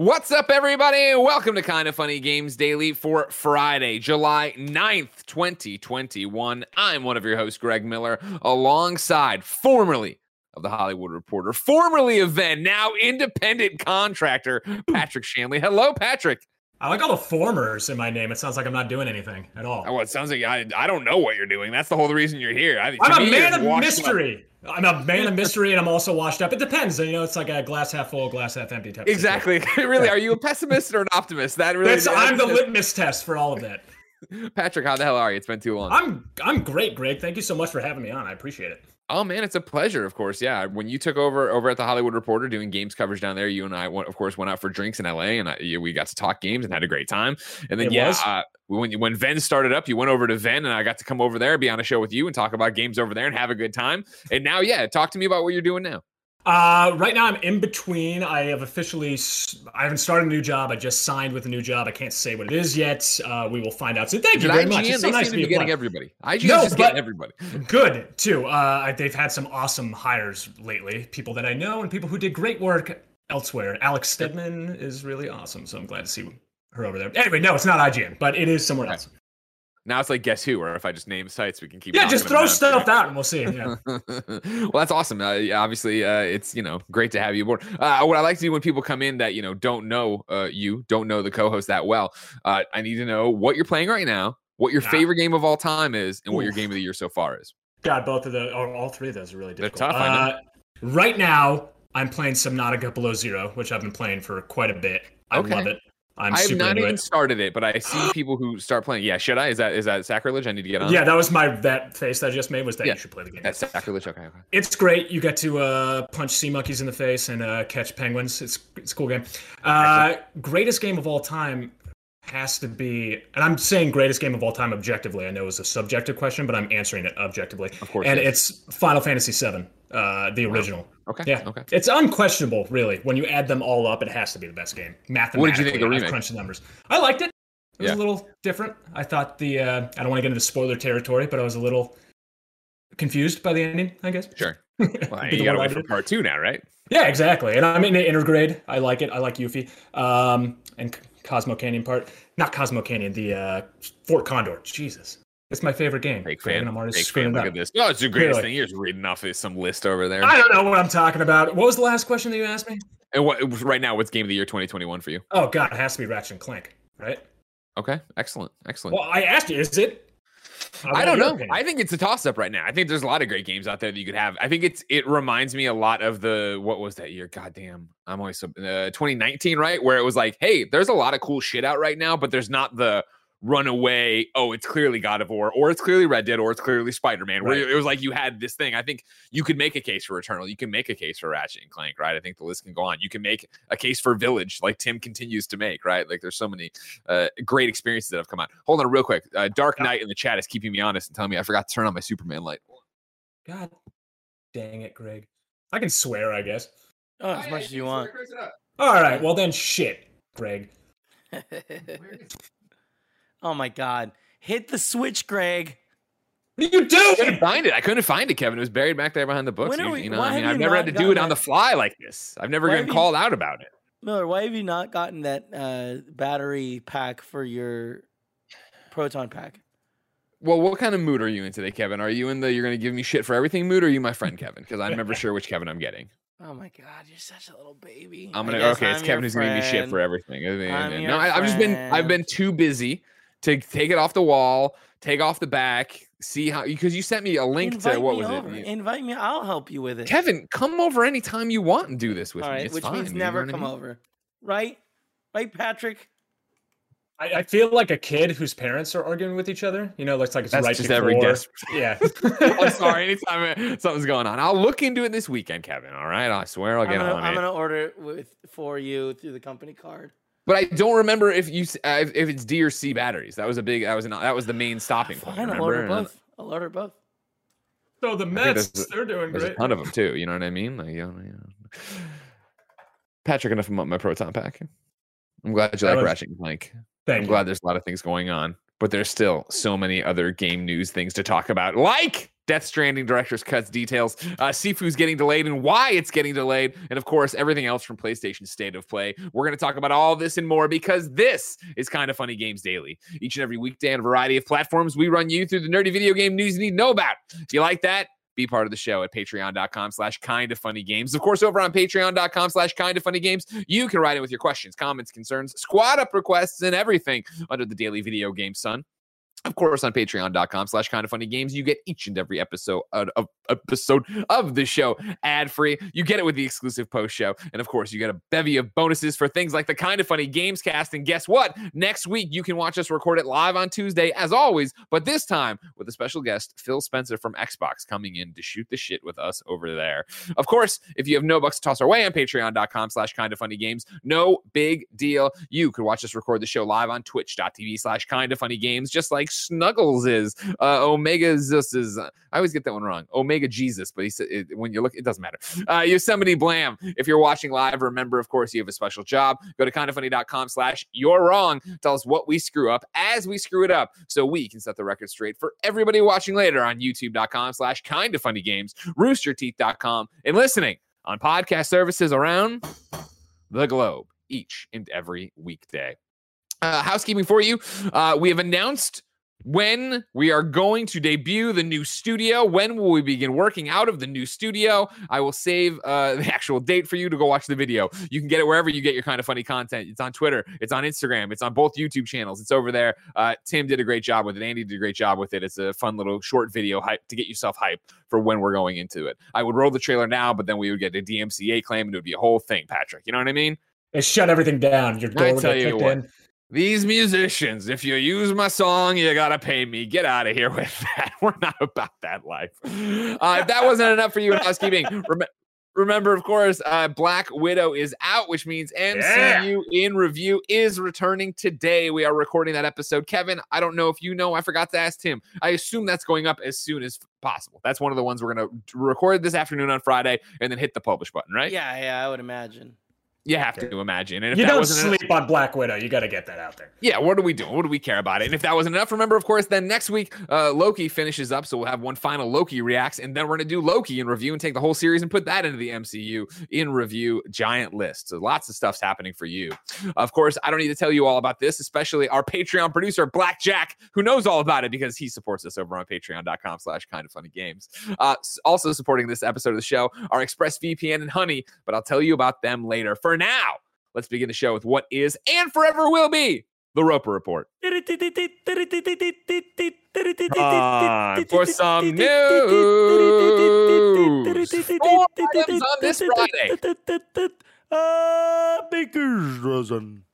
What's up, everybody? Welcome to Kind of Funny Games Daily for Friday, July 9th, 2021. I'm one of your hosts, Greg Miller, alongside formerly of the Hollywood Reporter, formerly of Venn, now independent contractor, Patrick Shanley. Hello, Patrick. I like all the formers in my name. It sounds like I'm not doing anything at all. Oh, it sounds like I, I don't know what you're doing. That's the whole reason you're here. I, I'm a man of mystery. Up. I'm a man of mystery, and I'm also washed up. It depends. You know, it's like a glass half full, glass half empty type. Exactly. really, are you a pessimist or an optimist? That really. That's, I'm the litmus test for all of that. Patrick, how the hell are you? It's been too long. I'm I'm great, Greg. Thank you so much for having me on. I appreciate it. Oh man, it's a pleasure. Of course, yeah. When you took over over at the Hollywood Reporter doing games coverage down there, you and I, went, of course, went out for drinks in LA, and I, we got to talk games and had a great time. And then it yeah, uh, when when Venn started up, you went over to Venn, and I got to come over there, be on a show with you, and talk about games over there, and have a good time. And now, yeah, talk to me about what you're doing now. Uh, right now I'm in between. I have officially, I haven't started a new job. I just signed with a new job. I can't say what it is yet. Uh, we will find out. So thank you very IGN, much. It's so nice to be getting everybody. IGN no, just getting everybody. Good too. Uh, they've had some awesome hires lately. People that I know and people who did great work elsewhere. Alex Stedman is really awesome. So I'm glad to see her over there. Anyway, no, it's not IGN, but it is somewhere okay. else. Now it's like guess who, or if I just name sites, we can keep. Yeah, just throw stuff out and we'll see. Yeah. well, that's awesome. Uh, obviously, uh, it's you know great to have you aboard. Uh, what I like to do when people come in that you know don't know uh, you, don't know the co-host that well, uh, I need to know what you're playing right now, what your favorite game of all time is, and what your game of the year so far is. God, both of the or all three of those are really difficult. They're tough. Uh, right now, I'm playing Subnautica Below Zero, which I've been playing for quite a bit. I okay. love it. I'm I have not even it. started it, but I see people who start playing. Yeah, should I? Is that is that sacrilege? I need to get on. Yeah, that was my that face that I just made was that yeah, you should play the game. That's sacrilege. Okay, okay. It's great. You get to uh, punch sea monkeys in the face and uh, catch penguins. It's it's a cool game. Uh, greatest game of all time has to be, and I'm saying greatest game of all time objectively. I know it's a subjective question, but I'm answering it objectively. Of course. And it's Final Fantasy VII, uh, the original. Wow. Okay. Yeah. Okay. It's unquestionable, really. When you add them all up, it has to be the best game. Mathematically, what did you think of the remake? The numbers. I liked it. It was yeah. a little different. I thought the. Uh, I don't want to get into spoiler territory, but I was a little confused by the ending. I guess. Sure. Well, you got to wait for part two now, right? Yeah, exactly. And I'm in the intergrade. I like it. I like Yuffie. Um, and Cosmo Canyon part. Not Cosmo Canyon. The uh, Fort Condor. Jesus. It's my favorite game. Fake fan. I'm already fan. Look at this. Oh, it's the greatest Clearly. thing. You're just reading off of some list over there. I don't know what I'm talking about. What was the last question that you asked me? And what right now? What's game of the year 2021 for you? Oh God, it has to be Ratchet and Clank, right? Okay, excellent, excellent. Well, I asked you, is it? I don't know. Opinion? I think it's a toss up right now. I think there's a lot of great games out there that you could have. I think it's it reminds me a lot of the what was that year? Goddamn, I'm always so, uh, 2019, right? Where it was like, hey, there's a lot of cool shit out right now, but there's not the run away. Oh, it's clearly God of War, or it's clearly Red Dead, or it's clearly Spider Man. Right. Where it was like you had this thing. I think you could make a case for Eternal. You can make a case for Ratchet and Clank, right? I think the list can go on. You can make a case for Village, like Tim continues to make, right? Like there's so many uh, great experiences that have come out. Hold on, real quick. Uh, Dark Knight in the chat is keeping me honest and telling me I forgot to turn on my Superman light. God dang it, Greg. I can swear, I guess. Oh, as much as you want. All right, well then, shit, Greg. Oh my god. Hit the switch, Greg. What are you doing? I couldn't find it. I couldn't find it, Kevin. It was buried back there behind the books. You, we, you, know, I mean, I've never had to do it on the fly like this. I've never gotten called out about it. Miller, why have you not gotten that uh, battery pack for your proton pack? Well, what kind of mood are you in today, Kevin? Are you in the you're going to give me shit for everything mood, or are you my friend Kevin? Because I'm never sure which Kevin I'm getting. Oh my god, you're such a little baby. I'm gonna okay. I'm it's Kevin who's gonna give me shit for everything. no, I, have just been I've been too busy to take it off the wall, take off the back, see how because you sent me a link Invite to what was over. it? Invite me, I'll help you with it. Kevin, come over anytime you want and do this with All right, me. It's which fine, means never come over. Right? Right, Patrick? I, I, feel like a kid whose parents are arguing with each other. You know, looks like it's That's right just before. every guess. Yeah. I'm sorry. Anytime uh, something's going on, I'll look into it this weekend, Kevin. All right. I swear I'll get I'm gonna, on I'm it. gonna order it with for you through the company card. But I don't remember if you uh, if it's D or C batteries. That was a big. That was an, that was the main stopping point. Fine, I'll order both. I'll order both. So the Mets, they're doing there's great. a ton of them too. You know what I mean? Like, you know, you know. Patrick, enough about my proton pack. I'm glad you that like was, Ratchet and Clank. Thank I'm you. glad there's a lot of things going on. But there's still so many other game news things to talk about, like Death Stranding director's cuts details, uh, Sifu's getting delayed and why it's getting delayed, and of course, everything else from PlayStation State of Play. We're going to talk about all this and more because this is Kind of Funny Games Daily. Each and every weekday on a variety of platforms, we run you through the nerdy video game news you need to know about. If you like that, be part of the show at patreon.com slash kind of funny games. Of course, over on patreon.com slash kind of funny games, you can write in with your questions, comments, concerns, squad up requests, and everything under the daily video game sun. Of course, on patreon.com slash kind of funny games, you get each and every episode of, of episode of the show ad free. You get it with the exclusive post show. And of course, you get a bevy of bonuses for things like the kind of funny games cast. And guess what? Next week, you can watch us record it live on Tuesday, as always, but this time with a special guest, Phil Spencer from Xbox, coming in to shoot the shit with us over there. Of course, if you have no bucks to toss our way on patreon.com slash kind of funny games, no big deal. You could watch us record the show live on twitch.tv slash kind of funny games, just like Snuggles is, uh, Omega Zus is, I always get that one wrong. Omega Jesus, but he said it, when you look, it doesn't matter. Uh, Yosemite Blam. If you're watching live, remember, of course, you have a special job. Go to kindoffunny.com slash you're wrong. Tell us what we screw up as we screw it up so we can set the record straight for everybody watching later on youtube.com slash kind of funny games, roosterteeth.com, and listening on podcast services around the globe each and every weekday. Uh, housekeeping for you. Uh, we have announced when we are going to debut the new studio. When will we begin working out of the new studio? I will save uh, the actual date for you to go watch the video. You can get it wherever you get your kind of funny content. It's on Twitter, it's on Instagram, it's on both YouTube channels. It's over there. Uh, Tim did a great job with it. Andy did a great job with it. It's a fun little short video hype to get yourself hype for when we're going into it. I would roll the trailer now, but then we would get a DMCA claim and it would be a whole thing, Patrick. You know what I mean? It shut everything down. Your door I would get kicked in. These musicians, if you use my song, you gotta pay me. Get out of here with that. We're not about that life. Uh, if that wasn't enough for you in housekeeping, rem- remember, of course, uh, Black Widow is out, which means MCU in review is returning today. We are recording that episode. Kevin, I don't know if you know. I forgot to ask Tim. I assume that's going up as soon as possible. That's one of the ones we're gonna record this afternoon on Friday, and then hit the publish button. Right? Yeah, yeah, I would imagine. You have to imagine. And if You that don't wasn't enough- sleep on Black Widow. You got to get that out there. yeah, what are we doing? What do we care about it? And if that wasn't enough, remember, of course, then next week, uh, Loki finishes up. So we'll have one final Loki reacts, and then we're going to do Loki in review and take the whole series and put that into the MCU in review giant list. So lots of stuff's happening for you. Of course, I don't need to tell you all about this, especially our Patreon producer, Black Jack, who knows all about it because he supports us over on patreon.com slash kind of funny games. Uh, also supporting this episode of the show are ExpressVPN and Honey, but I'll tell you about them later. For now, let's begin the show with what is and forever will be the Roper Report. Time for some news. Four items on this Friday. Uh, Baker's dozen.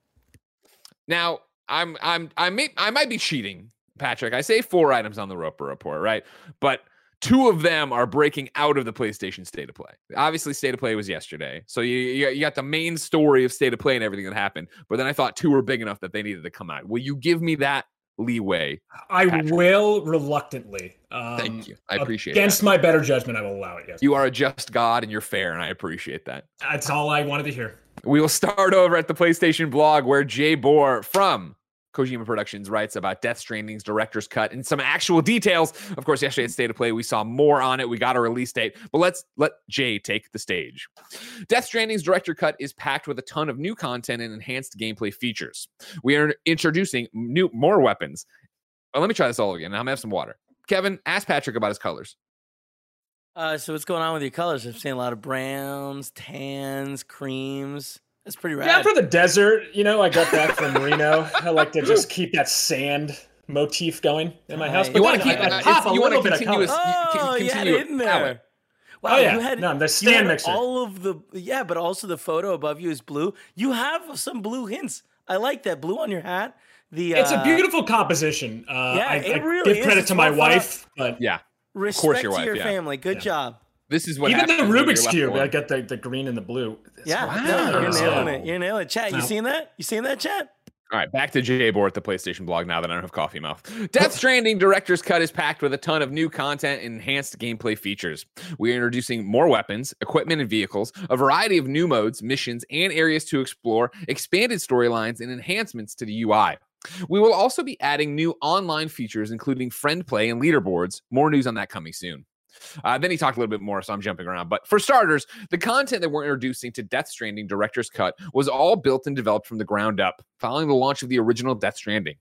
Now, I'm I'm I may I might be cheating, Patrick. I say four items on the Roper Report, right? But two of them are breaking out of the PlayStation State of Play. Obviously, State of Play was yesterday, so you you got the main story of State of Play and everything that happened. But then I thought two were big enough that they needed to come out. Will you give me that leeway? I Patrick. will reluctantly. Um, Thank you. I appreciate it. Against that. my better judgment, I will allow it. Yes, You are a just God and you're fair, and I appreciate that. that's all I wanted to hear. We will start over at the PlayStation blog where Jay Boor from Kojima Productions writes about Death Stranding's director's cut and some actual details. Of course, yesterday at State of Play, we saw more on it. We got a release date, but let's let Jay take the stage. Death Stranding's director cut is packed with a ton of new content and enhanced gameplay features. We are introducing new more weapons. Oh, let me try this all again. I'm gonna have some water. Kevin, ask Patrick about his colors. Uh, so what's going on with your colors? I'm seeing a lot of browns, tans, creams. That's pretty rad. Yeah, for the desert, you know, I got that from Reno. I like to just keep that sand motif going in my house. But You want to keep I, I uh, pop a you want little to bit of continuous, color. you can Oh, you had it in palette. there. Wow, Oh, yeah. you had, No, the you stand had mixer. all of the yeah, but also the photo above you is blue. You have some blue hints. I like that blue on your hat. The It's a uh, beautiful composition. Uh, yeah, I, it I really give credit It's to my well thought out. wife, but Yeah, respect your wife, to wife, your yeah. family. Good Yeah. job. This is what even the happens when you're Rubik's cube, alone. I got the, the green and the blue. It's- Yeah, wow. no, you're nailing it. You're nailing it. Chat, you No. seen that? You seen that, chat? All right, back to Jay Boor at the PlayStation blog now that I don't have coffee mouth. Death Stranding Director's Cut is packed with a ton of new content and enhanced gameplay features. We are introducing more weapons, equipment, and vehicles, a variety of new modes, missions, and areas to explore, expanded storylines, and enhancements to the UI. We will also be adding new online features, including friend play and leaderboards. More news on that coming soon. Uh, then he talked a little bit more, so I'm jumping around. But for starters, the content that we're introducing to Death Stranding Director's Cut was all built and developed from the ground up, following the launch of the original Death Stranding.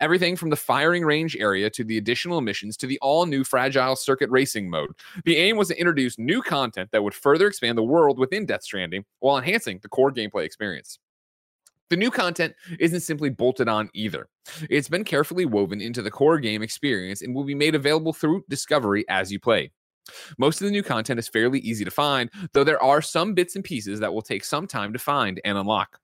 Everything from the firing range area to the additional missions to the all new fragile circuit racing mode. The aim was to introduce new content that would further expand the world within Death Stranding while enhancing the core gameplay experience. The new content isn't simply bolted on either. It's been carefully woven into the core game experience and will be made available through discovery as you play. Most of the new content is fairly easy to find, though there are some bits and pieces that will take some time to find and unlock.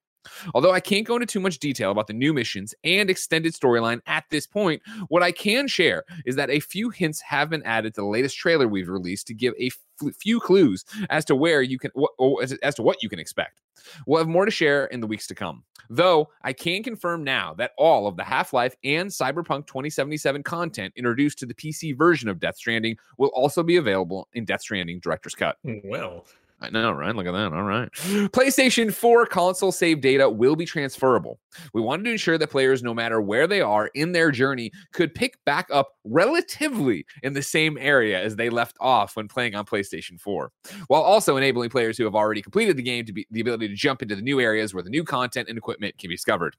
Although I can't go into too much detail about the new missions and extended storyline at this point, what I can share is that a few hints have been added to the latest trailer we've released to give a few clues as to where you can, oh, as, as to what you can expect. We'll have more to share in the weeks to come. Though I can confirm now that all of the Half Life and Cyberpunk 2077 content introduced to the PC version of Death Stranding will also be available in Death Stranding Director's Cut. Hmm, well, I know, right? Look at that. All right. PlayStation 4 console save data will be transferable. We wanted to ensure that players, no matter where they are in their journey, could pick back up relatively in the same area as they left off when playing on PlayStation 4, while also enabling players who have already completed the game to be the ability to jump into the new areas where the new content and equipment can be discovered.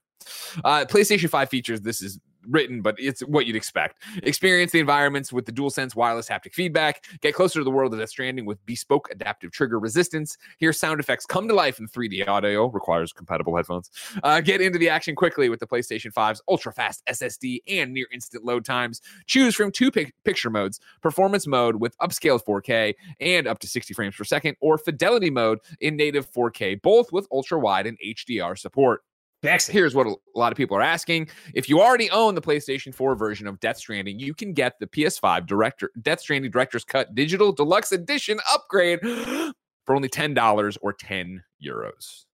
Uh, PlayStation 5 features this is written, but it's what you'd expect. Experience the environments with the DualSense wireless haptic feedback. Get closer to the world of Death Stranding with bespoke adaptive trigger resistance. Hear sound effects come to life in 3D audio. Requires compatible headphones. Uh, get into the action quickly with the PlayStation 5's ultra fast SSD and near instant load times. Choose from two pic- picture modes: performance mode with upscaled 4K and up to 60 frames per second, or fidelity mode in native 4K, both with ultra wide and HDR support. Next, here's what a lot of people are asking. If you already own the PlayStation 4 version of Death Stranding, you can get the PS5 Director Death Stranding Director's Cut Digital Deluxe Edition upgrade for only $10 or 10 euros.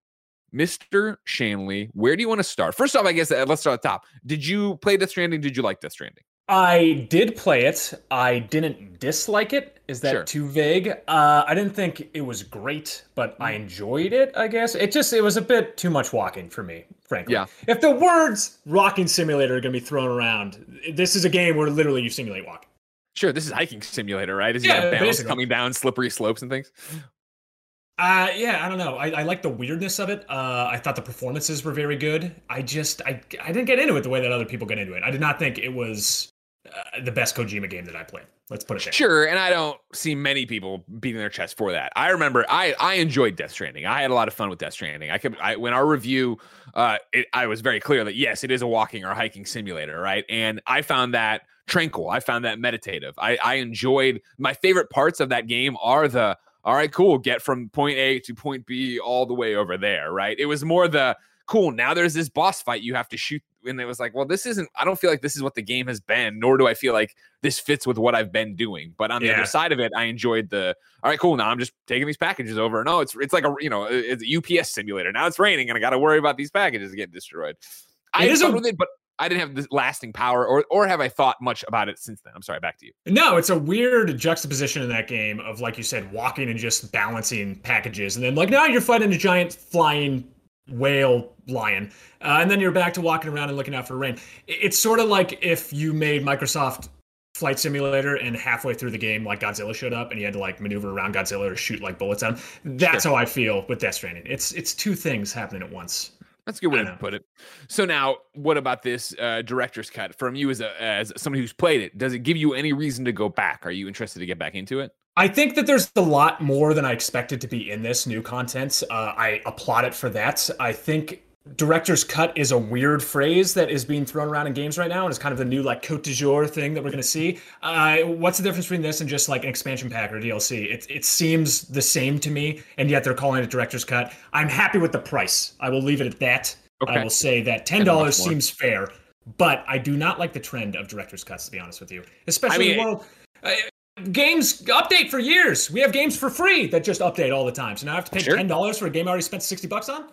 Mr. Shanley, where do you want to start? First off, I guess uh, let's start at the top. Did you play Death Stranding? Did you like Death Stranding? I did play it. I didn't dislike it. Is that sure. too vague? Uh, I didn't think it was great, but I mm. enjoyed it. I guess it just it was a bit too much walking for me, frankly. Yeah. If the words "walking simulator" are going to be thrown around, this is a game where literally you simulate walking. Sure, this is hiking simulator, right? Is yeah, balance coming down slippery slopes and things? Uh, yeah, I don't know. I, I like the weirdness of it. Uh, I thought the performances were very good. I just I I didn't get into it the way that other people get into it. I did not think it was uh, the best Kojima game that I played. Let's put it there. Sure, and I don't see many people beating their chest for that. I remember I I enjoyed Death Stranding. I had a lot of fun with Death Stranding. I could I, when our review, uh, it, I was very clear that yes, it is a walking or hiking simulator, right? And I found that tranquil. I found that meditative. I I enjoyed my favorite parts of that game are the all right, cool, get from point A to point B all the way over there, right? It was more the cool. Now there's this boss fight you have to shoot. And it was like, well, this isn't, I don't feel like this is what the game has been, nor do I feel like this fits with what I've been doing. But on the yeah. other side of it, I enjoyed the, all right, cool. Now I'm just taking these packages over. No, it's, it's like a, you know, it's a UPS simulator. Now it's raining and I got to worry about these packages getting destroyed. I had fun with it, but I didn't have the lasting power, or or have I thought much about it since then? I'm sorry, back to you. No, it's a weird juxtaposition in that game of like you said, walking and just balancing packages, and then like now you're fighting a giant flying whale lion uh, and then you're back to walking around and looking out for rain it's sort of like if you made microsoft flight simulator and halfway through the game like godzilla showed up and you had to like maneuver around godzilla or shoot like bullets at him that's sure. how i feel with death stranding it's it's two things happening at once that's a good way to put it. So now, what about this uh, director's cut from you as a as somebody who's played it? Does it give you any reason to go back? Are you interested to get back into it? I think that there's a lot more than I expected to be in this new content. Uh, I applaud it for that. I think director's cut is a weird phrase that is being thrown around in games right now and it's kind of the new like cote de jour thing that we're going to see. Uh, what's the difference between this and just like an expansion pack or dlc it, it seems the same to me and yet they're calling it director's cut. I'm happy with the price. I will leave it at that. Okay. i will say that $10 seems fair but i do not like the trend of director's cuts to be honest with you. Especially I mean, world uh, games update for years. We have games for free that just update all the time. So now I have to pay ten dollars for a game I already spent sixty bucks on.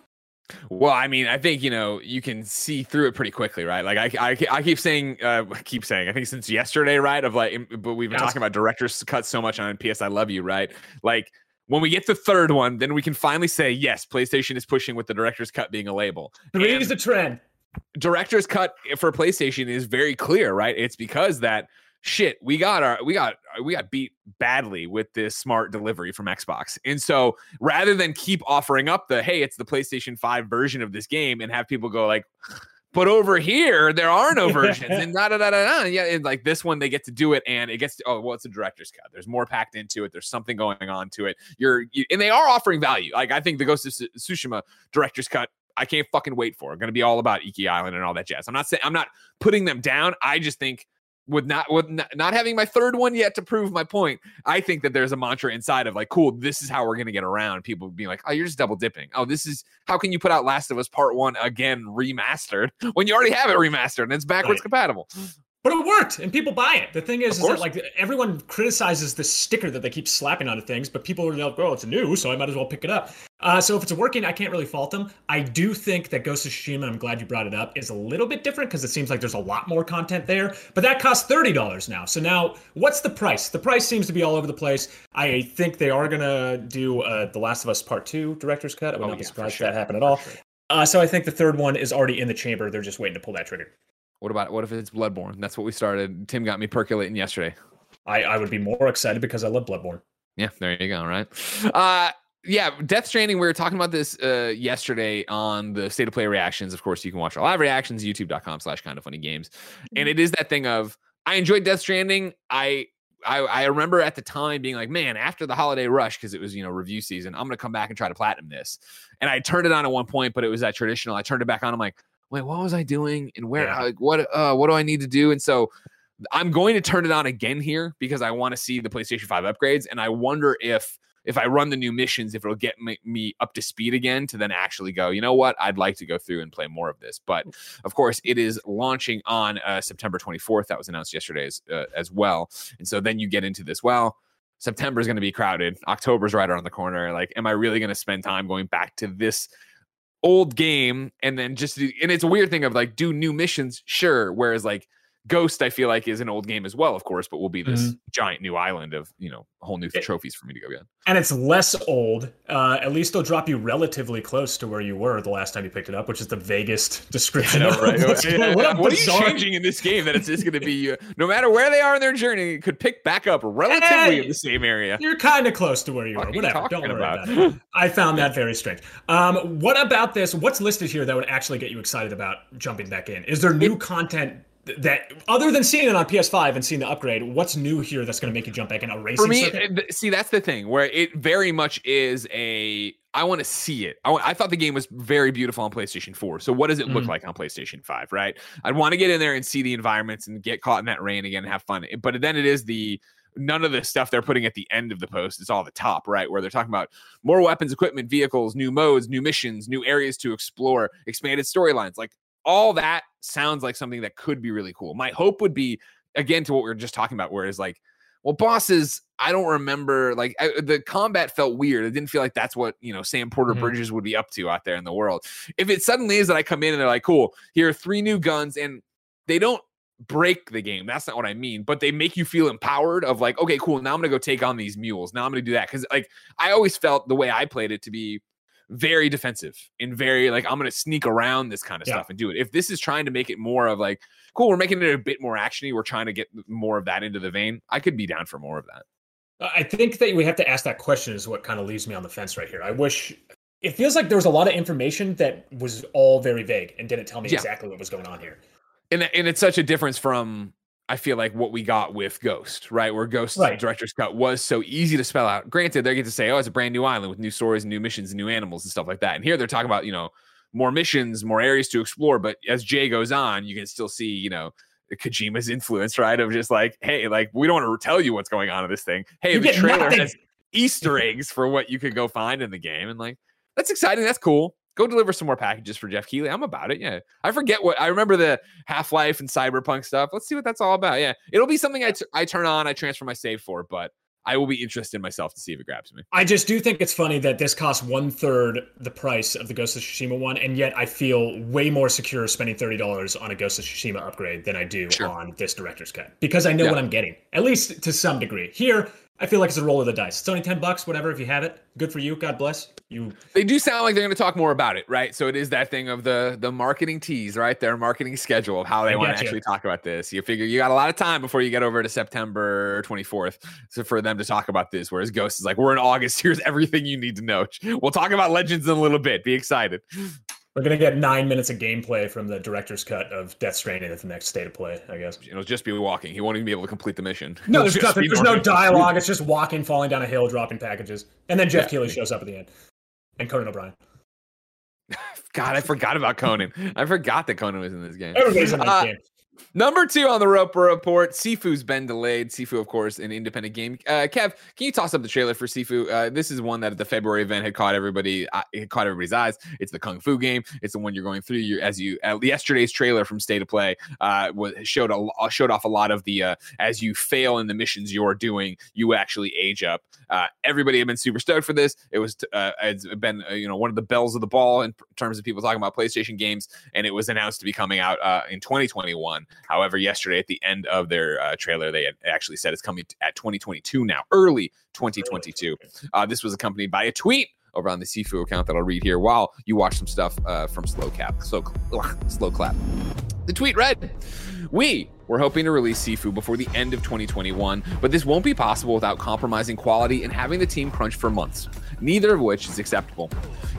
Well, I mean, I think you know you can see through it pretty quickly, right? Like I, I, I keep saying, uh, I keep saying, I think since yesterday, right? Of like, but we've been talking about director's cut so much on PS. I love you, right? Like when we get the third one, then we can finally say yes, PlayStation is pushing with the director's cut being a label. Three's the trend. director's cut for PlayStation is very clear, right? It's because that shit we got our we got uh, we got beat badly with this smart delivery from Xbox. And so rather than keep offering up the hey, it's the PlayStation 5 version of this game and have people go like but over here there are no versions and da da da da. Yeah, and like this one they get to do it and it gets to, oh well it's a director's cut. There's more packed into it. There's something going on to it. You're you, and they are offering value. Like I think the Ghost of Tsushima director's cut I can't fucking wait for. Going to be all about Iki Island and all that jazz. I'm not saying I'm not putting them down. I just think with not with not having my third one yet to prove my point, I think that there's a mantra inside of like, cool, this is how we're gonna get around people being like, oh, you're just double dipping. Oh, this is how can you put out Last of Us Part One again remastered when you already have it remastered and it's backwards right. compatible. But it worked, and people buy it. The thing is, is that like everyone criticizes the sticker that they keep slapping onto things, but people are like, "Oh, it's new, so I might as well pick it up." Uh, so if it's working, I can't really fault them. I do think that Ghost of Tsushima, I'm glad you brought it up, is a little bit different because it seems like there's a lot more content there. But that costs thirty dollars now. So now, what's the price? The price seems to be all over the place. I think they are gonna do uh, the Last of Us Part Two director's cut. I would oh, not yeah, be surprised sure. if that happened at all. Sure. Uh, so I think the third one is already in the chamber. They're just waiting to pull that trigger. What about what if it's Bloodborne? That's what we started. Tim got me percolating yesterday. I, I would be more excited because I love Bloodborne. Yeah, there you go. Right. Uh, yeah, Death Stranding. We were talking about this uh, yesterday on the state of play reactions. Of course, you can watch our live reactions, youtube.com slash kind of funny games. And mm-hmm. it is that thing of I enjoyed Death Stranding. I I, I remember at the time being like, man, after the holiday rush, because it was, you know, review season, I'm going to come back and try to platinum this. And I turned it on at one point, but it was that traditional. I turned it back on. I'm like, wait, what was I doing and where, yeah. what, uh, what do I need to do? And so I'm going to turn it on again here because I want to see the PlayStation 5 upgrades. And I wonder if, if I run the new missions, if it'll get me, me, up to speed again to then actually go, you know what, I'd like to go through and play more of this. But of course, it is launching on uh, September 24th. That was announced yesterday as, uh, as well. And so then you get into this, well, September is going to be crowded. October's right around the corner. Like, am I really going to spend time going back to this old game and then just and it's a weird thing of like do new missions sure whereas like Ghost, I feel like, is an old game as well, of course, but will be this mm-hmm. giant new island of you know whole new it, trophies for me to go get. And it's less old. Uh, at least they'll drop you relatively close to where you were the last time you picked it up, which is the vaguest description. Know, right? what, yeah. what, what are you changing in this game that it's just going to be uh, no matter where they are in their journey, it could pick back up relatively hey, in the same area. You're kind of close to where you what were. Whatever. Don't worry about, about it. I found that very strange. Um, what about this? What's listed here that would actually get you excited about jumping back in? Is there new it, content that other than seeing it on PS5 and seeing the upgrade, what's new here that's going to make you jump back in a racing? For me, circuit? see, that's the thing where it very much is a. I want to see it. I, I, thought the game was very beautiful on PlayStation 4. So what does it look mm. like on PlayStation 5? Right? I'd want to get in there and see the environments and get caught in that rain again and have fun. But then it is the none of the stuff they're putting at the end of the post is all the top, right? Where they're talking about more weapons, equipment, vehicles, new modes, new missions, new areas to explore, expanded storylines. Like all that sounds like something that could be really cool. My hope would be again to what we were just talking about, where it's like, well, bosses, I don't remember like I, the combat felt weird. It didn't feel like that's what you know Sam Porter mm-hmm. Bridges would be up to out there in the world. If it suddenly is that I come in and they're like, cool, here are three new guns, and they don't break the game. That's not what I mean, but they make you feel empowered of like, okay, cool. Now I'm gonna go take on these mules. Now I'm gonna do that because like I always felt the way I played it to be very defensive and very like I'm gonna sneak around this kind of yeah. stuff and do it. If this is trying to make it more of like, cool, we're making it a bit more actiony, we're trying to get more of that into the vein. I could be down for more of that. I think that we have to ask that question is what kind of leaves me on the fence right here. I wish it feels like there was a lot of information that was all very vague and didn't tell me yeah. exactly what was going on here. And and it's such a difference from I feel like what we got with Ghost, right? Where Ghost right. Director's Cut was so easy to spell out. Granted, they get to say, oh, it's a brand new island with new stories, and new missions, and new animals and stuff like that. And here they're talking about, you know, more missions, more areas to explore. But as Jay goes on, you can still see, you know, Kojima's influence, right? Of just like, hey, like we don't want to tell you what's going on in this thing. Hey, you the trailer nothing. has Easter eggs for what you could go find in the game, and like that's exciting. That's cool go deliver some more packages for Jeff Keighley. I'm about it. Yeah. I forget what I remember the Half Life and Cyberpunk stuff. Let's see what that's all about. Yeah. It'll be something I, t- I turn on, I transfer my save for, but I will be interested in myself to see if it grabs me. I just do think it's funny that this costs one third the price of the Ghost of Tsushima one, and yet I feel way more secure spending thirty dollars on a Ghost of Tsushima upgrade than I do sure. on this director's cut because I know yeah. what I'm getting, at least to some degree. Here, I feel like it's a roll of the dice. It's only ten bucks, whatever. If you have it, good for you. God bless. You they do sound like they're going to talk more about it, right? So it is that thing of the the marketing tease, right? Their marketing schedule of how they want to actually talk about this. You figure you got a lot of time before you get over to September 24th so for them to talk about this. Whereas Ghost is like, we're in August. Here's everything you need to know. We'll talk about Legends in a little bit. Be excited. We're gonna get nine minutes of gameplay from the director's cut of Death Stranding at the next state of play, I guess. It'll just be walking. He won't even be able to complete the mission. No, there's nothing. There's no dialogue. It's just walking, falling down a hill, dropping packages, and then Jeff yeah. Keighley shows up at the end, and Conan O'Brien. God, I forgot about Conan. I forgot that Conan was in this game. Everybody's in this uh, game. Number two on the Roper Report, Sifu's been delayed. Sifu, of course, an independent game. Uh, Kev, can you toss up the trailer for Sifu? Uh, this is one that at the February event had caught everybody, uh, it caught everybody's eyes. It's the Kung Fu game. It's the one you're going through. You as you uh, yesterday's trailer from State of Play uh, showed a uh, showed off a lot of the uh, as you fail in the missions you're doing, you actually age up. Uh, everybody had been super stoked for this. It was uh, it's been uh, you know one of the bells of the ball in terms of people talking about PlayStation games, and it was announced to be coming out uh, in 2021. However, yesterday at the end of their uh, trailer, they had actually said it's coming at 2022 now, early 2022. Uh, this was accompanied by a tweet over on the Sifu account that I'll read here while you watch some stuff uh, from Slow Cap. Ugh, Sloclap. The tweet read, "We we're hoping to release Sifu before the end of 2021, but this won't be possible without compromising quality and having the team crunch for months, neither of which is acceptable.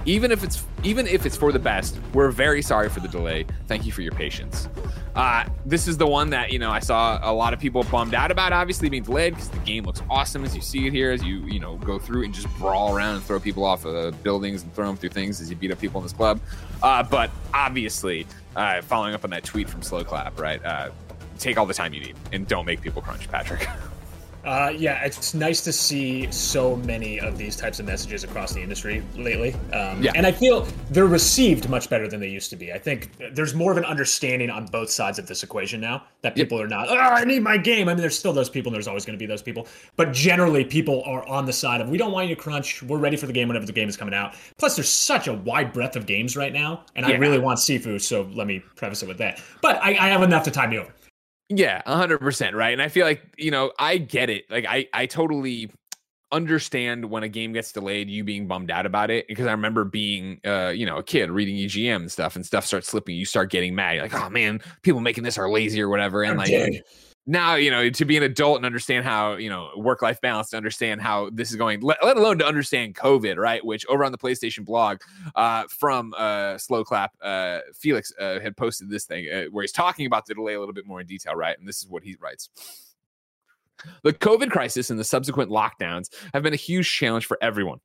Even if it's even if it's for the best, we're very sorry for the delay. Thank you for your patience. Uh, this is the one that you know I saw a lot of people bummed out about, obviously being delayed because the game looks awesome as you see it here, as you you know go through and just brawl around and throw people off of buildings and throw them through things as you beat up people in this club. Uh, but obviously, uh, following up on that tweet from Sloclap, right? Uh, take all the time you need and don't make people crunch, Patrick. Uh, yeah, it's nice to see so many of these types of messages across the industry lately. Um, yeah. And I feel they're received much better than they used to be. I think there's more of an understanding on both sides of this equation now that people yep. are not, oh, I need my game. I mean, there's still those people and there's always going to be those people. But generally, people are on the side of, we don't want you to crunch. We're ready for the game whenever the game is coming out. Plus, there's such a wide breadth of games right now. And yeah. I really want Sifu. So let me preface it with that. But I, I have enough to time me over. Yeah, 100%, right? And I feel like, you know, I get it. Like I I totally understand when a game gets delayed you being bummed out about it because i remember being uh you know a kid reading egm and stuff and stuff starts slipping you start getting mad You're like oh man people making this are lazy or whatever and like now you know to be an adult and understand how you know work life balance to understand how this is going let, let, alone to understand covid right which over on the playstation blog uh, from uh, Sloclap uh, felix uh, had posted this thing uh, where he's talking about the delay a little bit more in detail right and this is what he writes. The covid crisis and the subsequent lockdowns have been a huge challenge for everyone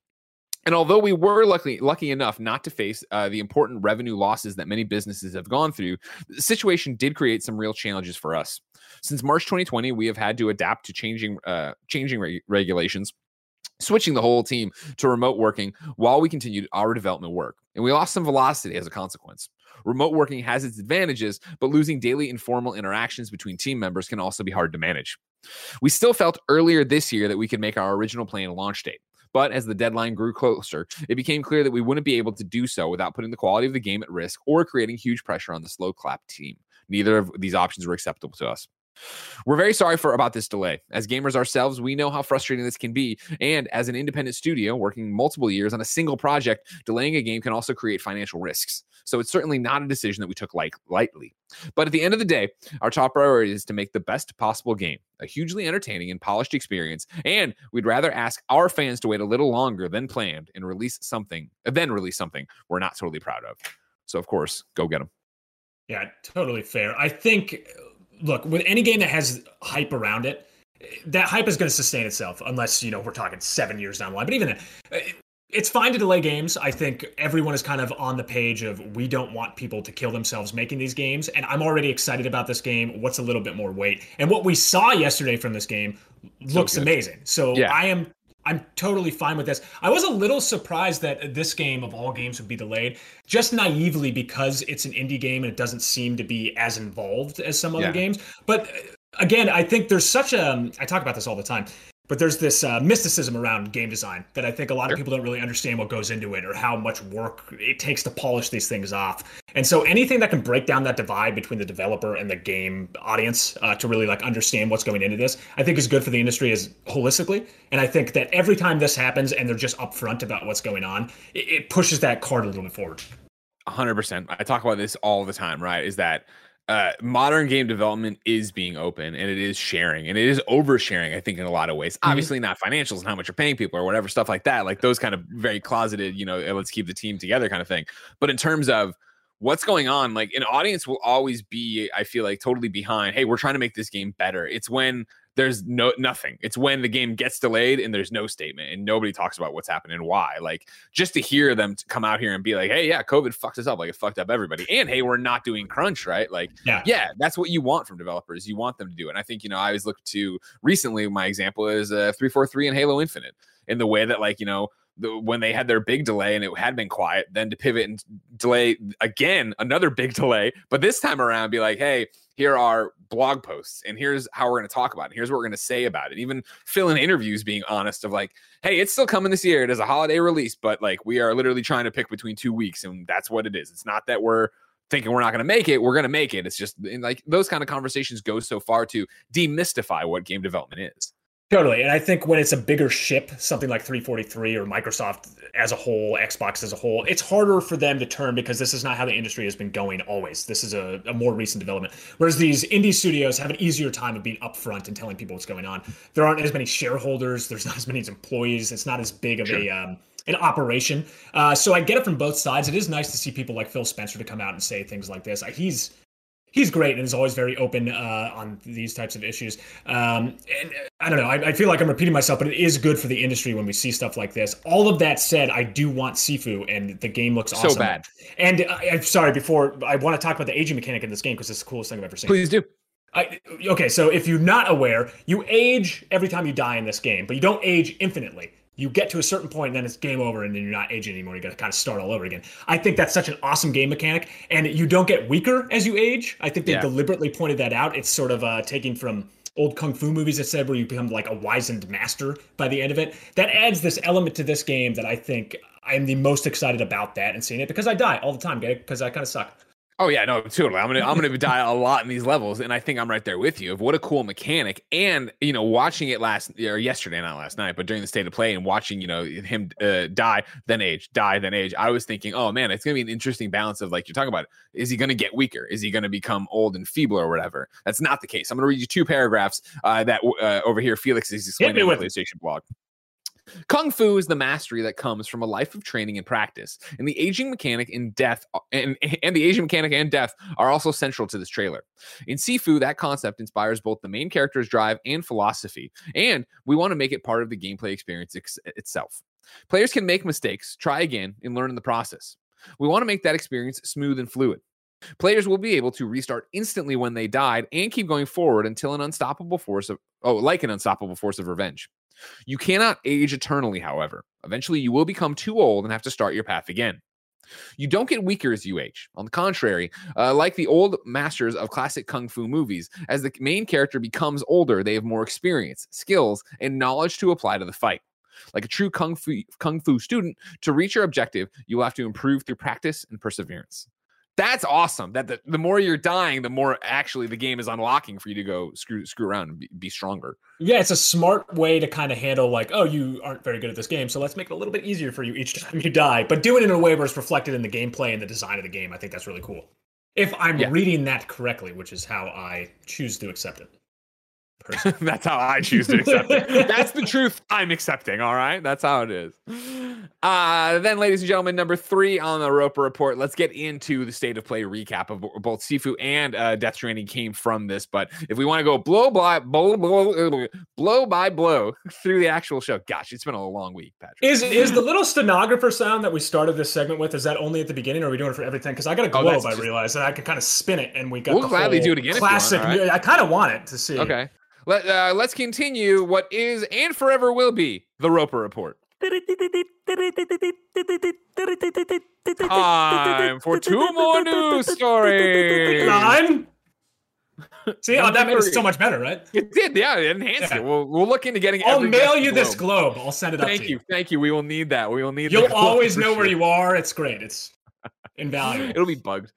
and although we were lucky, lucky enough not to face uh, the important revenue losses that many businesses have gone through, the situation did create some real challenges for us. Since March 2020, we have had to adapt to changing uh, changing re- regulations switching the whole team to remote working while we continued our development work. And we lost some velocity as a consequence. Remote working has its advantages, but losing daily informal interactions between team members can also be hard to manage. We still felt earlier this year that we could make our original plan launch date. But as the deadline grew closer, it became clear that we wouldn't be able to do so without putting the quality of the game at risk or creating huge pressure on the Sloclap team. Neither of these options were acceptable to us. We're very sorry for about this delay. As gamers ourselves, we know how frustrating this can be, and as an independent studio working multiple years on a single project, delaying a game can also create financial risks. So it's certainly not a decision that we took like lightly. But at the end of the day, our top priority is to make the best possible game, a hugely entertaining and polished experience, and we'd rather ask our fans to wait a little longer than planned and release something, then release something we're not totally proud of. So of course, go get them. Yeah, totally fair. I think look, with any game that has hype around it, that hype is going to sustain itself unless, you know, we're talking seven years down the line. But even then, it's fine to delay games. I think everyone is kind of on the page of we don't want people to kill themselves making these games. And I'm already excited about this game. What's a little bit more weight? And what we saw yesterday from this game looks so amazing. So yeah. I am I'm totally fine with this. I was a little surprised that this game of all games would be delayed, just naively because it's an indie game and it doesn't seem to be as involved as some other yeah. games. But uh, again, I think there's such a I talk about this all the time. But there's this uh, mysticism around game design that I think a lot sure. of people don't really understand what goes into it or how much work it takes to polish these things off. And so anything that can break down that divide between the developer and the game audience uh, to really like understand what's going into this, I think is good for the industry as holistically. And I think that every time this happens and they're just upfront about what's going on, it, it pushes that card a little bit forward. 100%. I talk about this all the time, right? Is that uh, modern game development is being open and it is sharing and it is oversharing, I think, in a lot of ways. Mm-hmm. Obviously, not financials and how much you're paying people or whatever, stuff like that, like those kind of very closeted, you know, let's keep the team together kind of thing. But in terms of what's going on, like an audience will always be, I feel like, totally behind, hey, we're trying to make this game better. It's when there's no nothing. It's when the game gets delayed and there's no statement and nobody talks about what's happening and why. Like just to hear them to come out here and be like, "Hey, yeah, COVID fucked us up. Like it fucked up everybody." And hey, we're not doing crunch, right? Like, yeah, yeah, that's what you want from developers. You want them to do it. And I think you know, I always look to recently. My example is uh, three four three and Halo Infinite in the way that like you know the, when they had their big delay and it had been quiet, then to pivot and delay again, another big delay, but this time around be like, hey, here are blog posts and here's how we're going to talk about it. Here's what we're going to say about it. Even Phil in interviews being honest of like, hey, it's still coming this year. It is a holiday release, but like we are literally trying to pick between two weeks and that's what it is. It's not that we're thinking we're not going to make it. We're going to make it. It's just like those kind of conversations go so far to demystify what game development is. Totally. And I think when it's a bigger ship, something like 343 or Microsoft as a whole, Xbox as a whole, it's harder for them to turn because this is not how the industry has been going always. This is a, a more recent development. Whereas these indie studios have an easier time of being upfront and telling people what's going on. There aren't as many shareholders, there's not as many employees, it's not as big of sure. a. Um, an operation. Uh, so I get it from both sides. It is nice to see people like Phil Spencer to come out and say things like this. He's he's great and is always very open uh, on these types of issues. Um, and I don't know, I, I, feel like I'm repeating myself, but it is good for the industry when we see stuff like this. All of that said, I do want Sifu, and the game looks awesome. So bad. And I, am sorry, before I want to talk about the aging mechanic in this game because it's the coolest thing I've ever seen. Please do. I, okay, so if you're not aware, you age every time you die in this game, but you don't age infinitely you get to a certain point and then it's game over and then you're not aging anymore. You got to kind of start all over again. I think that's such an awesome game mechanic and you don't get weaker as you age. I think they yeah. deliberately pointed that out. It's sort of uh, taking from old kung fu movies that said where you become like a wizened master by the end of it. That adds this element to this game that I think I'm the most excited about that and seeing it because I die all the time, because I kind of suck. Oh yeah, no, totally. I'm gonna I'm gonna die a lot in these levels, and I think I'm right there with you. Of what a cool mechanic, and you know, watching it last or yesterday, not last night, but during the state of play, and watching you know him uh, die, then age, die, then age. I was thinking, oh man, it's gonna be an interesting balance of like you're talking about. Is he gonna get weaker? Is he gonna become old and feeble or whatever? That's not the case. I'm gonna read you two paragraphs uh, that uh, over here Felix is explaining on the PlayStation blog. Kung Fu is the mastery that comes from a life of training and practice, and the aging mechanic and death and, and the aging mechanic and death are also central to this trailer. In Sifu, that concept inspires both the main character's drive and philosophy, and we want to make it part of the gameplay experience ex- itself. Players can make mistakes, try again, and learn in the process. We want to make that experience smooth and fluid. Players will be able to restart instantly when they died and keep going forward until an unstoppable force of oh, like an unstoppable force of revenge. You cannot age eternally, however. Eventually, you will become too old and have to start your path again. You don't get weaker as you age. On the contrary, uh, like the old masters of classic kung fu movies, as the main character becomes older, they have more experience, skills, and knowledge to apply to the fight. Like a true kung fu, kung fu student, to reach your objective, you will have to improve through practice and perseverance that's awesome. That the, the more you're dying, the more actually the game is unlocking for you to go screw screw around and be, be stronger. Yeah, it's a smart way to kind of handle like, oh, you aren't very good at this game, so let's make it a little bit easier for you each time you die. But do it in a way where it's reflected in the gameplay and the design of the game. I think that's really cool. If I'm yeah. reading that correctly, which is how I choose to accept it. That's how I choose to accept it. That's the truth I'm accepting. All right. That's how it is. Uh, then, ladies and gentlemen, number three on the Roper Report. Let's get into the state of play recap of both Sifu and uh, Death Stranding came from this. But if we want to go blow by blow, blow, blow by blow through the actual show, gosh, it's been a long week, Patrick. Is is the little stenographer sound that we started this segment with? Is that only at the beginning, or are we doing it for everything? Because I got a globe. Oh, I realized, and I could kind of spin it, and we got. We'll gladly do it again. Classic. Want, right? I kind of want it to see. Okay. Let, uh, let's continue what is and forever will be the Roper Report. Time for two more news stories. Time. See, oh, that made it so much better, right? It did, yeah. It enhanced yeah. it. We'll, we'll look into getting. I'll mail you this globe. I'll send it thank up. you, Thank you, thank you. We will need that. We will need. You'll always know sure. where you are. It's great. It's invaluable. It'll be bugged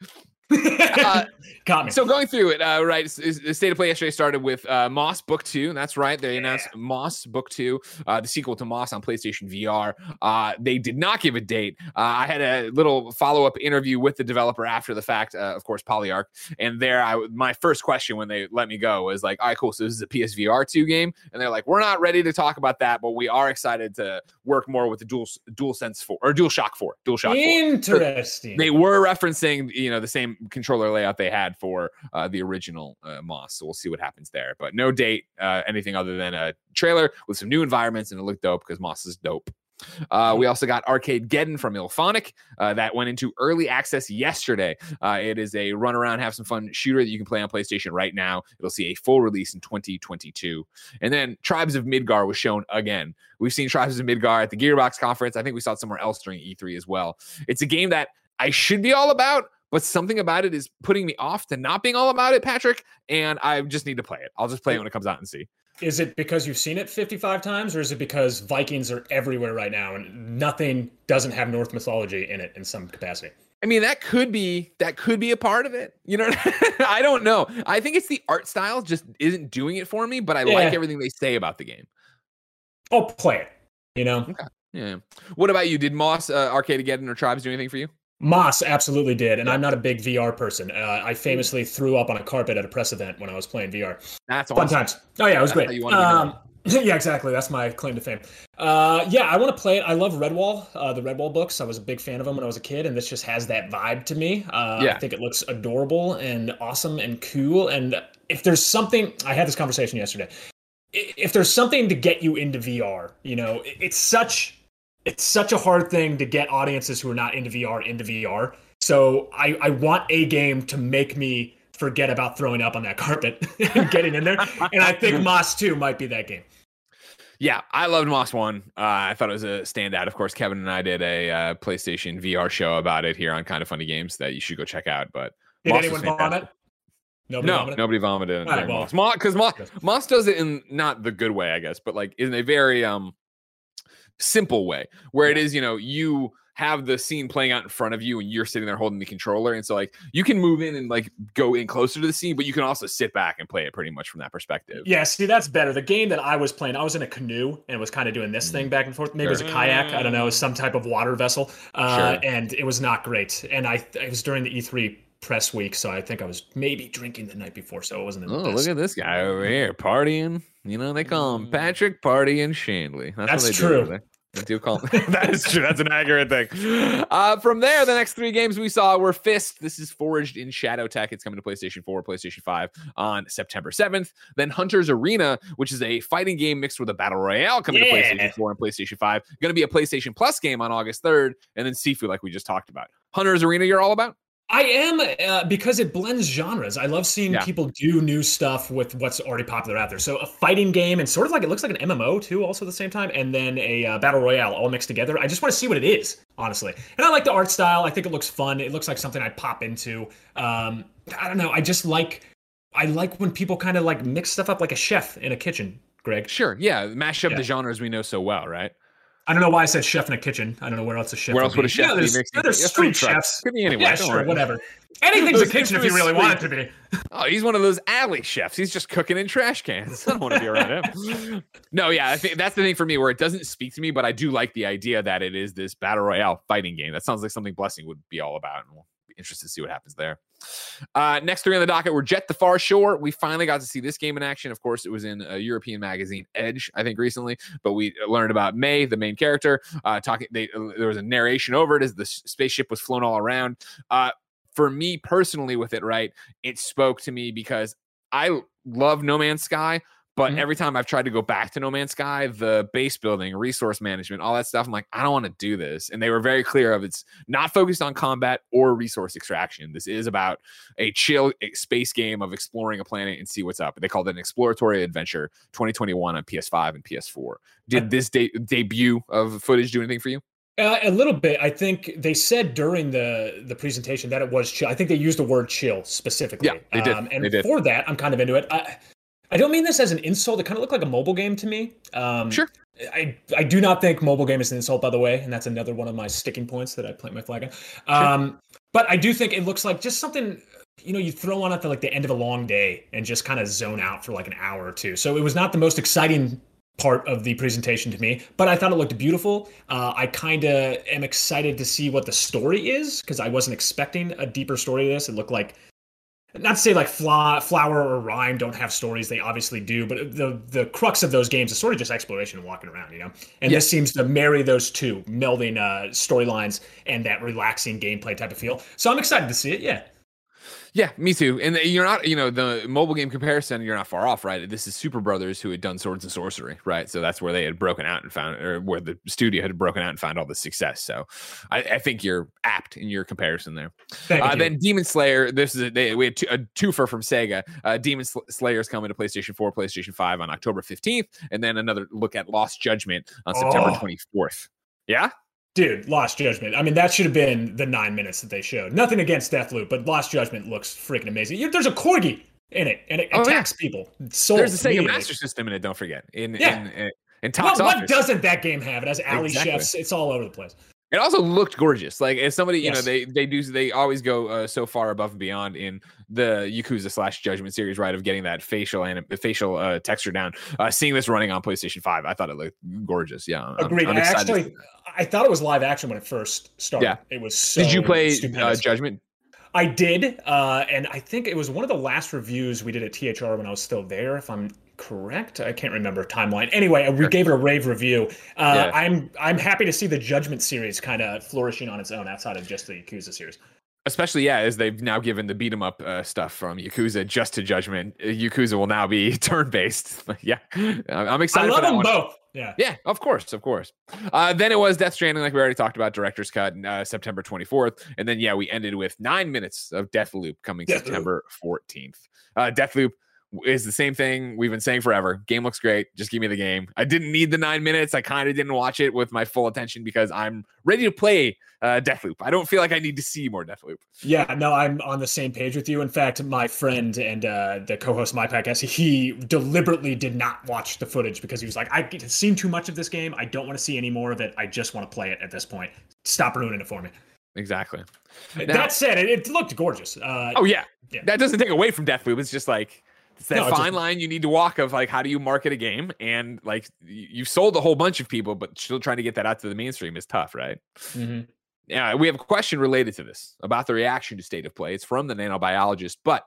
uh, Got me. So going through it, uh, right? The state of play yesterday started with uh, Moss Book Two. That's right. They announced yeah. Moss Book Two, uh, the sequel to Moss on PlayStation VR. Uh, they did not give a date. Uh, I had a little follow up interview with the developer after the fact. Uh, of course, Polyarc. And there, I my first question when they let me go was like, "All right, cool. So this is a PSVR two game?" And they're like, "We're not ready to talk about that, but we are excited to work more with the Dual Dual Sense Four or Dual Shock Four. Dual Shock. Interesting. So they were referencing, you know, the same controller layout they had for uh, the original uh, Moss. So we'll see what happens there. But no date, uh, anything other than a trailer with some new environments, and it looked dope because Moss is dope. Uh, we also got Arcadegeddon from IllFonic uh, that went into early access yesterday. Uh, it is a run around, have some fun shooter that you can play on PlayStation right now. It'll see a full release in 2022. And then Tribes of Midgar was shown again. We've seen Tribes of Midgar at the Gearbox conference. I think we saw it somewhere else during E3 as well. It's a game that I should be all about, but something about it is putting me off to not being all about it, Patrick. And I just need to play it. I'll just play it when it comes out and see. Is it because you've seen it 55 times, or is it because Vikings are everywhere right now and nothing doesn't have Norse mythology in it in some capacity? I mean, that could be that could be a part of it. You know, I don't know. I think it's the art style just isn't doing it for me, but I yeah. like everything they say about the game. I'll play it. You know. Okay. Yeah. What about you? Did Moss uh, Arcadegeddon or Tribes do anything for you? Moss absolutely did, and I'm not a big VR person. Uh, I famously threw up on a carpet at a press event when I was playing VR. That's fun times. Oh yeah, it was That's great. Um, yeah, exactly. That's my claim to fame. Uh, yeah, I want to play it. I love Redwall, uh, the Redwall books. I was a big fan of them when I was a kid, and this just has that vibe to me. Uh, yeah. I think it looks adorable and awesome and cool. And if there's something, I had this conversation yesterday. If there's something to get you into VR, you know, it's such it's such a hard thing to get audiences who are not into VR into VR. So I, I want a game to make me forget about throwing up on that carpet and getting in there. and I think Moss 2 might be that game. Yeah, I loved Moss 1. Uh, I thought it was a standout. Of course, Kevin and I did a uh, PlayStation VR show about it here on Kind of Funny Games that you should go check out. But did Moss anyone vomit? Nobody no, vomited? nobody vomited. Right, well, Moss because Moss, Moss does it in not the good way, I guess, but like in a very um simple way where it is you know you have the scene playing out in front of you and you're sitting there holding the controller and so like you can move in and like go in closer to the scene but you can also sit back and play it pretty much from that perspective yeah see that's better the game that i was playing i was in a canoe and was kind of doing this thing mm-hmm. back and forth maybe sure. it was a kayak i don't know some type of water vessel uh, sure. and it was not great and i it was during the e3 press week, so I think I was maybe drinking the night before, so it wasn't. The oh, look at this guy over here partying. You know they call him mm. Patrick Party and Shanley. That's, That's true. I do call that is true. That's an accurate thing. Uh, from there, the next three games we saw were Fist. This is forged in Shadow Tech. It's coming to PlayStation 4, PlayStation 5 on September 7th. Then Hunter's Arena, which is a fighting game mixed with a battle royale, coming yeah. to PlayStation 4 and PlayStation 5. Going to be a PlayStation Plus game on August 3rd. And then Sifu, like we just talked about. Hunter's Arena, you're all about? I am uh, because it blends genres. I love seeing yeah. people do new stuff with what's already popular out there. So a fighting game and sort of like it looks like an MMO too, also at the same time, and then a uh, battle royale all mixed together. I just want to see what it is, honestly. And I like the art style. I think it looks fun. It looks like something I'd pop into. Um, I don't know. I just like I like when people kind of like mix stuff up like a chef in a kitchen. Greg. Sure. Yeah. Mash up yeah. the genres we know so well, right? I don't know why I said chef in a kitchen. I don't know where else a chef. Where else would a chef yeah, be? There's, there's street chefs. Could be anywhere. Yeah, sure, whatever. Anything's a kitchen if you really want it to be. Oh, he's one of those alley chefs. He's just cooking in trash cans. I don't want to be around him. No, yeah, I think that's the thing for me where it doesn't speak to me, but I do like the idea that it is this battle royale fighting game. That sounds like something Blessing would be all about, and we'll interested to see what happens there. Uh, next three on the docket were Jet the Far Shore. We finally got to see this game in action. Of course, it was in a European magazine, Edge, I think, recently. But we learned about May, the main character, uh, talking. They, there was a narration over it as the spaceship was flown all around. Uh, for me personally, with it, right, it spoke to me because I love No Man's Sky, but mm-hmm. every time I've tried to go back to No Man's Sky, the base building, resource management, all that stuff, I'm like, I don't want to do this. And they were very clear of it's not focused on combat or resource extraction. This is about a chill space game of exploring a planet and see what's up. They called it an exploratory adventure 2021 on PS5 and PS4. Did this de- debut of footage do anything for you? Uh, a little bit. I think they said during the the presentation that it was chill. I think they used the word chill specifically. Yeah, they did. Um, and they did. for that, I'm kind of into it. I, I don't mean this as an insult. It kind of looked like a mobile game to me. Um, sure. I, I do not think mobile game is an insult, by the way, and that's another one of my sticking points that I plant my flag on. Um, sure. But I do think it looks like just something you know you throw on at the like the end of a long day and just kind of zone out for like an hour or two. So it was not the most exciting part of the presentation to me, but I thought it looked beautiful. Uh, I kind of am excited to see what the story is because I wasn't expecting a deeper story to this. It looked like not to say like Fla, flower or Rime don't have stories they obviously do but the the crux of those games is sort of just exploration and walking around you know? And yeah. this seems to marry those two melding uh storylines and that relaxing gameplay type of feel. So i'm excited to see it yeah yeah, me too. And you're not, you know, the mobile game comparison, you're not far off, right? This is Superbrothers who had done Swords and Sworcery, right? So that's where they had broken out and found, or where the studio had broken out and found all the success. So I, I think you're apt in your comparison there. Uh, then Demon Slayer, this is a, they, we had two, a twofer from Sega. Uh, Demon Slayer is coming to PlayStation 4, PlayStation 5 on October 15th, and then another look at Lost Judgment on September oh. 24th. Yeah, Dude, Lost Judgment. I mean, that should have been the nine minutes that they showed. Nothing against Deathloop, but Lost Judgment looks freaking amazing. There's a corgi in it, and it oh, attacks yeah. people. Sold There's a Sega Master System in it. Don't forget. In yeah. in, in, in what, what, doesn't that game have? It has alley exactly. chefs. It's all over the place. It also looked gorgeous. Like as somebody, yes. you know, they they do they always go uh, so far above and beyond in the Yakuza slash Judgment series, right? Of getting that facial and facial uh, texture down. Uh, seeing this running on PlayStation Five, I thought it looked gorgeous. Yeah, agreed. I'm, I'm actually, I thought it was live action when it first started. Yeah, it was. So did you play uh, Judgment? I did, uh, and I think it was one of the last reviews we did at THR when I was still there. If I'm correct. I can't remember timeline. Anyway, we gave it a rave review. Uh, yeah. I'm I'm happy to see the Judgment series kind of flourishing on its own outside of just the Yakuza series. Especially, yeah, as they've now given the beat 'em up uh, stuff from Yakuza just to Judgment. Uh, Yakuza will now be turn based. yeah, I'm excited. I love them one. both. Yeah, yeah, of course, of course. Uh, then it was Death Stranding, like we already talked about, director's cut, uh, September 24th, and then yeah, we ended with nine minutes of Deathloop coming Death September 14th. Uh, Deathloop is the same thing we've been saying forever. Game looks great. Just give me the game. I didn't need the nine minutes. I kind of didn't watch it with my full attention because I'm ready to play uh, Deathloop. I don't feel like I need to see more Deathloop. Yeah, no, I'm on the same page with you. In fact, my friend and uh, the co-host of my podcast, he deliberately did not watch the footage because he was like, I've seen too much of this game. I don't want to see any more of it. I just want to play it at this point. Stop ruining it for me. Exactly. Now, that said, it, it looked gorgeous. Uh, oh yeah. yeah, that doesn't take away from Deathloop. It's just like it's that no, fine just, line you need to walk of like how do you market a game? And like you've sold a whole bunch of people but still trying to get that out to the mainstream is tough right? Mm-hmm. yeah we have a question related to this about the reaction to state of play. It's from the nanobiologist but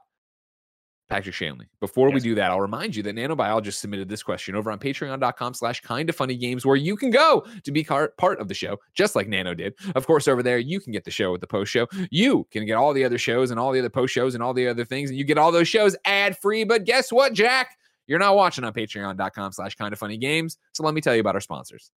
Patrick Shanley. Before yes. we do that, I'll remind you that Nanobiologist submitted this question over on patreon.com slash kind of funny games where you can go to be part of the show, just like Nano did. Of course, over there, you can get the show with the post show. You can get all the other shows and all the other post shows and all the other things, and you get all those shows ad free. But guess what, Jack? You're not watching on patreon.com slash kind of funny games. So let me tell you about our sponsors.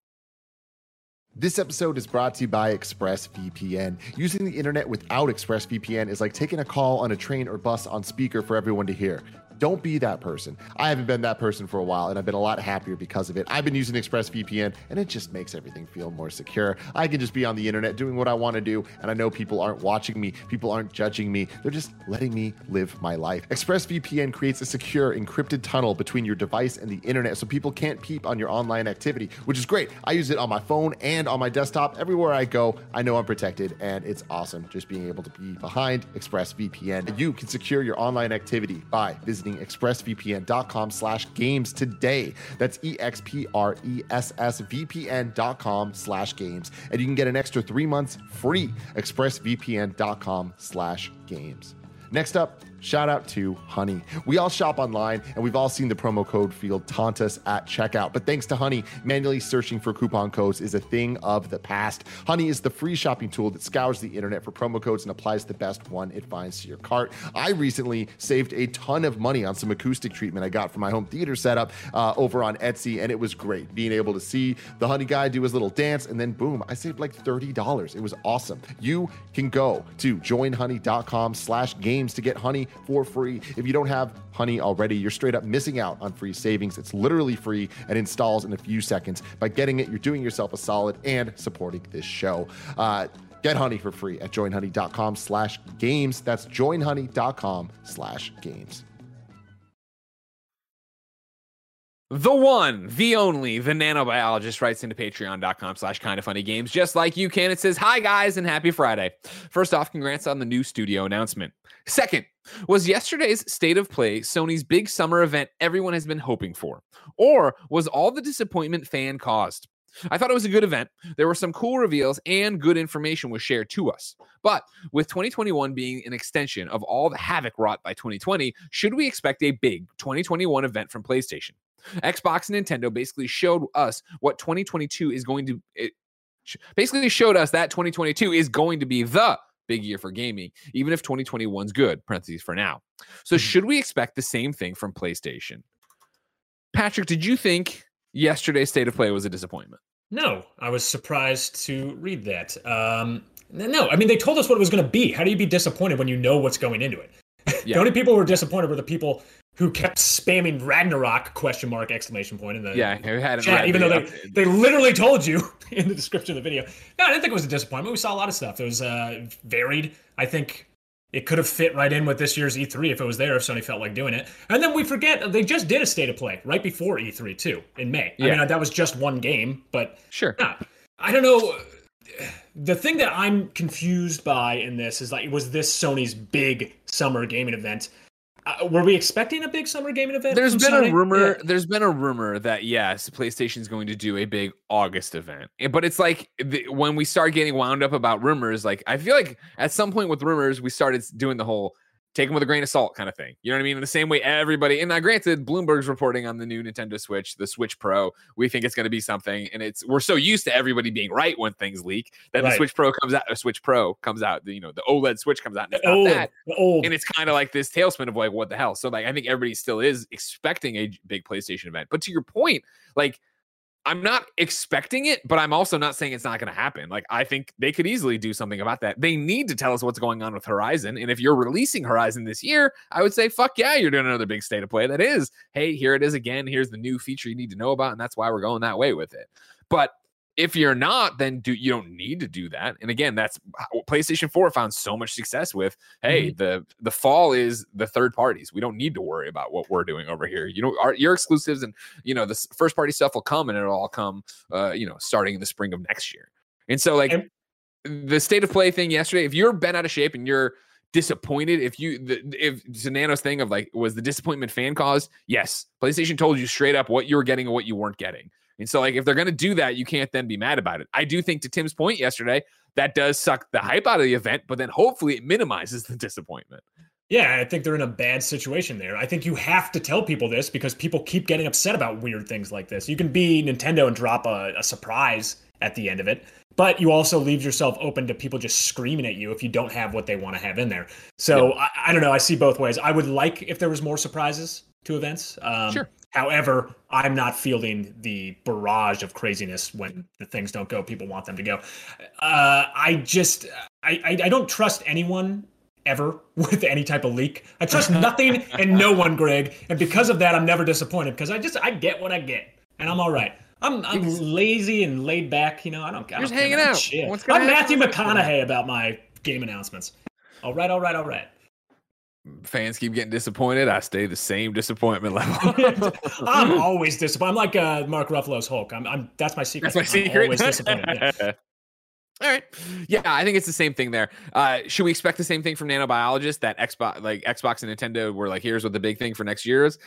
This episode is brought to you by ExpressVPN. Using the internet without ExpressVPN is like taking a call on a train or bus on speaker for everyone to hear. Don't be that person. I haven't been that person for a while, and I've been a lot happier because of it. I've been using ExpressVPN, and it just makes everything feel more secure. I can just be on the internet doing what I want to do, and I know people aren't watching me, people aren't judging me. They're just letting me live my life. ExpressVPN creates a secure, encrypted tunnel between your device and the internet so people can't peep on your online activity, which is great. I use it on my phone and on my desktop. Everywhere I go, I know I'm protected, and it's awesome just being able to be behind ExpressVPN. You can secure your online activity by visiting visiting expressvpn.com slash games today. That's E-X-P-R-E-S-S-V-P-N.com slash games. And you can get an extra three months free. expressvpn.com slash games. Next up, Shout out to Honey. We all shop online and we've all seen the promo code field taunt us at checkout. But thanks to Honey, manually searching for coupon codes is a thing of the past. Honey is the free shopping tool that scours the internet for promo codes and applies the best one it finds to your cart. I recently saved a ton of money on some acoustic treatment I got for my home theater setup uh, over on Etsy, and it was great being able to see the Honey guy do his little dance, and then boom, I saved like $30. It was awesome. You can go to joinhoney.com slash games to get Honey for free. If you don't have Honey already, you're straight up missing out on free savings. It's literally free and installs in a few seconds. By getting it, you're doing yourself a solid and supporting this show. Uh, Get Honey for free at joinhoney.com slash games. That's joinhoney.com slash games. The one, the only, the nanobiologist writes into patreon.com slash kind of funny games, just like you can. It says, Hi guys, and happy Friday. First off, congrats on the new studio announcement. Second, was yesterday's state of play Sony's big summer event everyone has been hoping for? Or was all the disappointment fan caused? I thought it was a good event. There were some cool reveals and good information was shared to us. But with 2021 being an extension of all the havoc wrought by 2020, should we expect a big 2021 event from PlayStation? Xbox and Nintendo basically showed us what 2022 is going to eh, it basically showed us that 2022 is going to be the big year for gaming, even if 2021's good, parentheses for now. So, mm-hmm. should we expect the same thing from PlayStation? Patrick, did you think yesterday's state of play was a disappointment? No, I was surprised to read that. Um, no, I mean, they told us what it was going to be. How do you be disappointed when you know what's going into it? Yeah. the only people who were disappointed were the people who kept spamming Ragnarok question mark exclamation point in the yeah who had chat, even though they, they literally told you in the description of the video. No, I didn't think it was a disappointment. We saw a lot of stuff. It was uh, varied. I think it could have fit right in with this year's E3 if it was there, if Sony felt like doing it. And then we forget they just did a state of play right before E3 too in May. Yeah. I mean that was just one game, but sure. Yeah, I don't know. The thing that I'm confused by in this is like, was this Sony's big summer gaming event? Uh, were we expecting a big summer gaming event? There's been Sony? a rumor. Yeah. There's been a rumor that yes, PlayStation is going to do a big August event. Eh, but it's like the, when we start getting wound up about rumors, like I feel like at some point with rumors, we started doing the whole take them with a grain of salt kind of thing. You know what I mean? In the same way, everybody, and I granted, Bloomberg's reporting on the new Nintendo Switch, the Switch Pro. We think it's going to be something, and it's we're so used to everybody being right when things leak that right. the Switch Pro comes out, a Switch Pro comes out, the, you know, the OLED Switch comes out, and it's not old, that, old. and it's kind of like this tailspin of like, what the hell? So like, I think everybody still is expecting a big PlayStation event, but to your point, like I'm not expecting it, but I'm also not saying it's not going to happen. Like, I think they could easily do something about that. They need to tell us what's going on with Horizon. And if you're releasing Horizon this year, I would say, fuck yeah, you're doing another big state of play. That is, hey, here it is again. Here's the new feature you need to know about. And that's why we're going that way with it. But if you're not, then do you don't need to do that. And again, that's PlayStation 4 found so much success with. Hey, mm-hmm. the the fall is the third parties. We don't need to worry about what we're doing over here. You know, our, your exclusives and you know the first party stuff will come and it'll all come. Uh, you know, starting in the spring of next year. And so, like and- the state of play thing yesterday, if you're bent out of shape and you're disappointed if you the, if Zanano's thing of like was the disappointment fan caused yes playstation told you straight up what you were getting and what you weren't getting and so, like, if they're going to do that, you can't then be mad about it. I do think, to Tim's point yesterday, that does suck the hype out of the event, but then hopefully it minimizes the disappointment. Yeah, I think they're in a bad situation there. I think you have to tell people this because people keep getting upset about weird things like this. You can be Nintendo and drop a, a surprise at the end of it, but you also leave yourself open to people just screaming at you if you don't have what they want to have in there. So yeah. I, I, don't know. I see both ways. I would like if there was more surprises to events. Um, sure. However, I'm not fielding the barrage of craziness when the things don't go people want them to go. Uh, I just I, I, I don't trust anyone ever with any type of leak. I trust nothing and no one, Greg, and because of that, I'm never disappointed because I just I get what I get, and I'm all right. I'm I'm lazy and laid back. You know, I don't. I don't just hanging out. Shit. I'm Matthew McConaughey about my game announcements. All right, all right, all right fans keep getting disappointed, I stay the same disappointment level. I'm always disappointed. I'm like uh, Mark Ruffalo's Hulk. I'm, I'm that's my secret. That's my secret. I'm always disappointed. Yeah. All right. Yeah, I think it's the same thing there. Uh, should we expect the same thing from nanobiologists that Xbox, like Xbox and Nintendo, were like, here's what the big thing for next year is?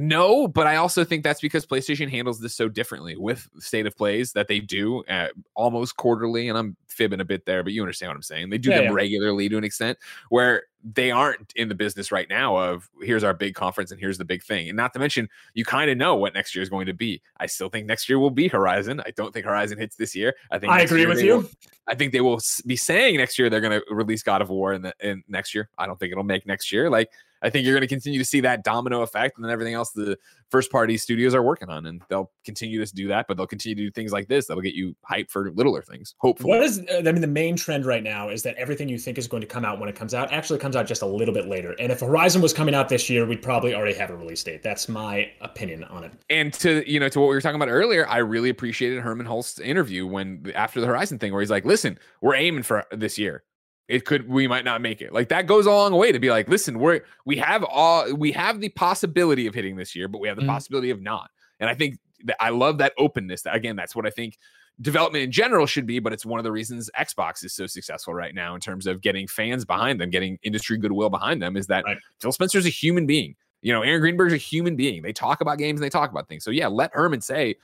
No, but I also think that's because PlayStation handles this so differently with state of plays that they do uh, almost quarterly. And I'm fibbing a bit there, but you understand what I'm saying. They do yeah, them yeah. regularly to an extent where they aren't in the business right now of here's our big conference and here's the big thing. And not to mention, you kind of know what next year is going to be. I still think next year will be Horizon. I don't think Horizon hits this year. I think I agree with you. Will, I think they will be saying next year they're going to release God of War in the in next year. I don't think it'll make next year. Like I think you're going to continue to see that domino effect and then everything else the first party studios are working on. And they'll continue to do that, but they'll continue to do things like this that'll get you hyped for littler things, hopefully. What is, uh, I mean, the main trend right now is that everything you think is going to come out when it comes out actually comes out just a little bit later. And if Horizon was coming out this year, we'd probably already have a release date. That's my opinion on it. And to, you know, to what we were talking about earlier, I really appreciated Herman Hulst's interview when after the Horizon thing, where he's like, listen, we're aiming for this year it could we might not make it. Like that goes a long way to be like listen we're we have all we have the possibility of hitting this year but we have the mm-hmm. possibility of not. And i think that i love that openness that, again that's what i think development in general should be but it's one of the reasons xbox is so successful right now in terms of getting fans behind them getting industry goodwill behind them is that right. phil spencer's a human being. You know aaron greenberg's a human being. They talk about games and they talk about things. So yeah let Herman say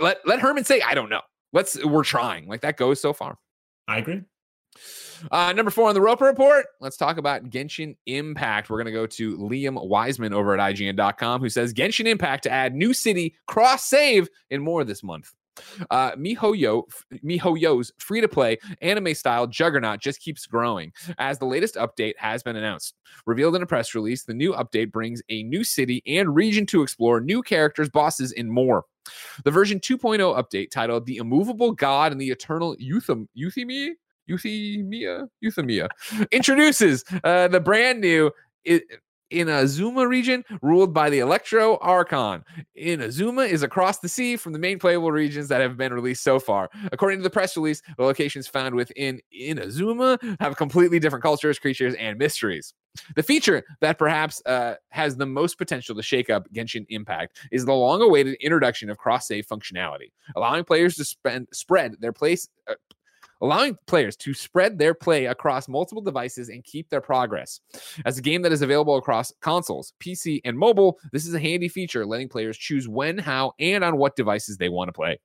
let let Herman say i don't know. Let's we're trying. Like that goes so far. I agree uh, number four on the Roper Report, let's talk about Genshin Impact. We're going to go to Liam Wiseman over at IGN.com, who says Genshin Impact to add new city cross save in more this month. Uh, MiHoYo, MiHoYo's free to play anime style juggernaut just keeps growing as the latest update has been announced. Revealed in a press release, the new update brings a new city and region to explore, new characters, bosses, and more. The version 2.0 update titled The Immovable God and the Eternal Euthym- Euthymia, Euthymia introduces uh, the brand new Inazuma region ruled by the Electro Archon. In Inazuma is across the sea from the main playable regions that have been released so far. According to the press release, the locations found within in Inazuma have completely different cultures, creatures, and mysteries. The feature that perhaps uh, has the most potential to shake up Genshin Impact is the long awaited introduction of cross save functionality, allowing players to spend, spread their place, uh, allowing players to spread their play across multiple devices and keep their progress. As a game that is available across consoles, PC, and mobile, this is a handy feature letting players choose when, how, and on what devices they want to play.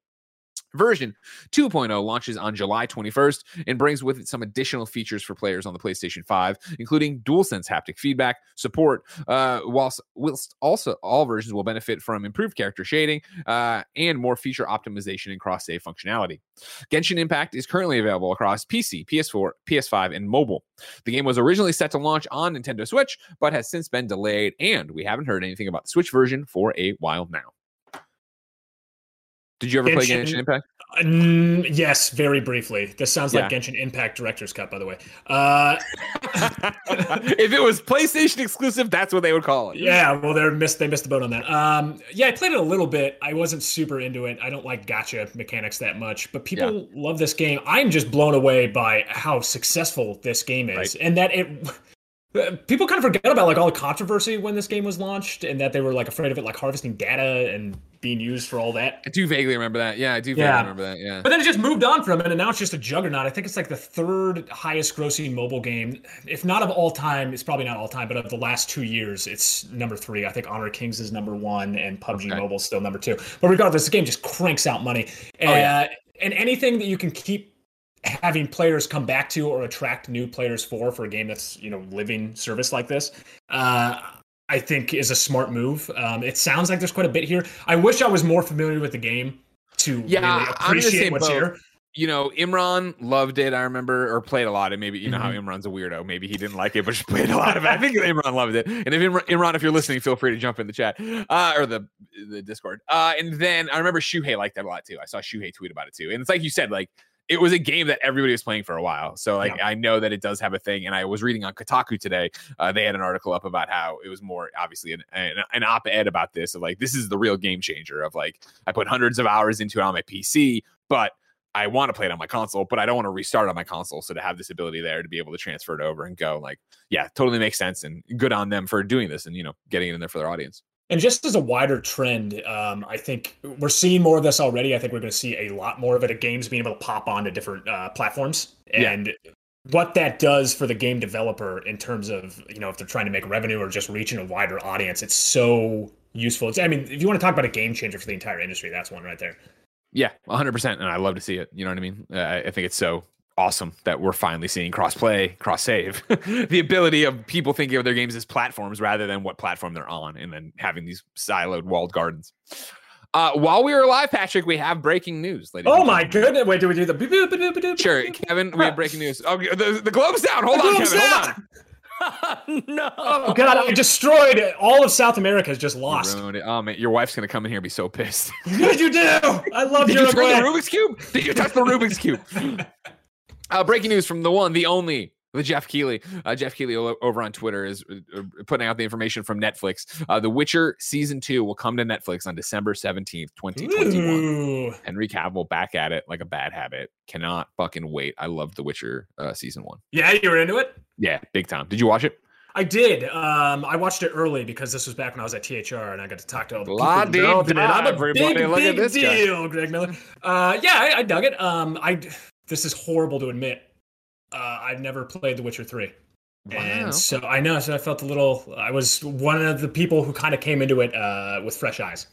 Version 2.0 launches on July 21st and brings with it some additional features for players on the PlayStation 5, including DualSense haptic feedback support, uh, whilst, whilst also all versions will benefit from improved character shading uh, and more feature optimization and cross save functionality. Genshin Impact is currently available across PC, PS4, PS5, and mobile. The game was originally set to launch on Nintendo Switch, but has since been delayed, and we haven't heard anything about the Switch version for a while now. Did you ever Genshin, play Genshin Impact? Uh, yes, very briefly. This sounds yeah. like Genshin Impact Director's Cut, by the way. Uh, if it was PlayStation exclusive, that's what they would call it. Yeah, well, they missed they missed the boat on that. Um, yeah, I played it a little bit. I wasn't super into it. I don't like gacha mechanics that much, but people yeah. love this game. I'm just blown away by how successful this game is, right. and that it people kind of forget about like all the controversy when this game was launched and that they were like afraid of it like harvesting data and being used for all that. I do vaguely remember that. Yeah, I do vaguely yeah. remember that. Yeah. But then it just moved on from it and now it's just a juggernaut. I think it's like the third highest grossing mobile game. If not of all time, it's probably not all time, but of the last two years, it's number three. I think Honor Kings is number one and PUBG okay. Mobile is still number two. But regardless, the game just cranks out money. And, oh, yeah. Uh, and anything that you can keep having players come back to or attract new players for for a game that's you know living service like this uh, i think is a smart move um, it sounds like there's quite a bit here i wish i was more familiar with the game to yeah, really appreciate what's both. here you know, Imran loved it. I remember, or played a lot. And maybe you know mm-hmm. how Imran's a weirdo. Maybe he didn't like it, but just played a lot of it. I think Imran loved it. And if Imran, Imran, if you're listening, feel free to jump in the chat uh, or the the Discord. Uh, and then I remember Shuhei liked that a lot too. I saw Shuhei tweet about it too. And it's like you said, like it was a game that everybody was playing for a while. So like yeah. I know that it does have a thing. And I was reading on Kotaku today. Uh, they had an article up about how it was more obviously an, an, an op-ed about this of like this is the real game changer of like I put hundreds of hours into it on my PC, but I want to play it on my console, but I don't want to restart on my console. So to have this ability there to be able to transfer it over and go, like, yeah, totally makes sense. And good on them for doing this and you know getting it in there for their audience. And just as a wider trend, um, I think we're seeing more of this already. I think we're going to see a lot more of it at games being able to pop onto different uh, platforms. And yeah. what that does for the game developer in terms of, you know, if they're trying to make revenue or just reaching a wider audience, it's so useful. It's, I mean, if you want to talk about a game changer for the entire industry, that's one right there. Yeah, 100%. And I love to see it. You know what I mean? Uh, I think it's so awesome that we're finally seeing cross play, cross save, the ability of people thinking of their games as platforms rather than what platform they're on, and then having these siloed walled gardens. Uh, while we were live, Patrick, we have breaking news, ladies. Oh my goodness! Wait, do we do the? Sure, Kevin, we have breaking news. Oh, the, the globe's down. Hold the on, Kevin. Down. Hold on. no. Oh god, I destroyed it. All of South America is just lost. ruined it. Oh man, your wife's gonna come in here and be so pissed. What did you do? I love Did you turn the Rubik's cube? Did you touch the Rubik's cube? Uh, breaking news from the one, the only, the Jeff Keighley. Uh, Jeff Keighley over on Twitter is uh, uh, putting out the information from Netflix. Uh, the Witcher season two will come to Netflix on December seventeenth, twenty twenty one. Ooh. Henry Cavill back at it like a bad habit. Cannot fucking wait. I love The Witcher uh, season one. Yeah, you were into it. Yeah, big time. Did you watch it? I did. Um, I watched it early because this was back when I was at THR and I got to talk to all the La people in it. I'm a big, look at big this guy. deal, Greg Miller. Uh, yeah, I, I dug it. Um, I this is horrible to admit. Uh, I've never played The Witcher Three. Wow. And so I know, so I felt a little. I was one of the people who kind of came into it uh, with fresh eyes,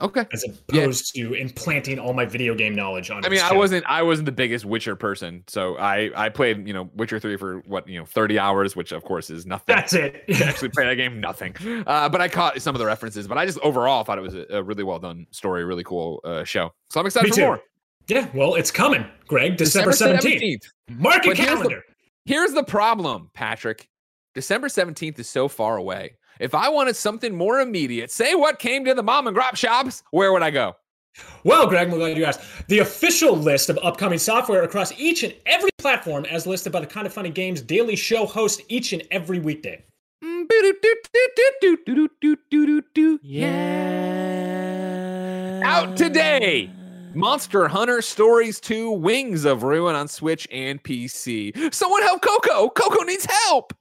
Okay. as opposed to implanting all my video game knowledge on. I mean, I wasn't I wasn't the biggest Witcher person, so I I played you know Witcher three for what you know thirty hours, which of course is nothing. That's it. actually played that game, nothing. Uh, but I caught some of the references. But I just overall thought it was a, a really well done story, really cool uh, show. So I'm excited Me for too. more. Yeah, well, it's coming, Greg, December, December 17th. 17th. Mark your calendar. Here's the, here's the problem, Patrick. December 17th is so far away. If I wanted something more immediate, say what came to the mom and grop shops, where would I go? Well, Greg, I'm glad you asked. The official list of upcoming software across each and every platform, as listed by the Kind of Funny Games Daily Show host each and every weekday. Yeah. Out today. Monster Hunter Stories 2 Wings of Ruin on Switch and PC. Someone help Coco! Coco needs help!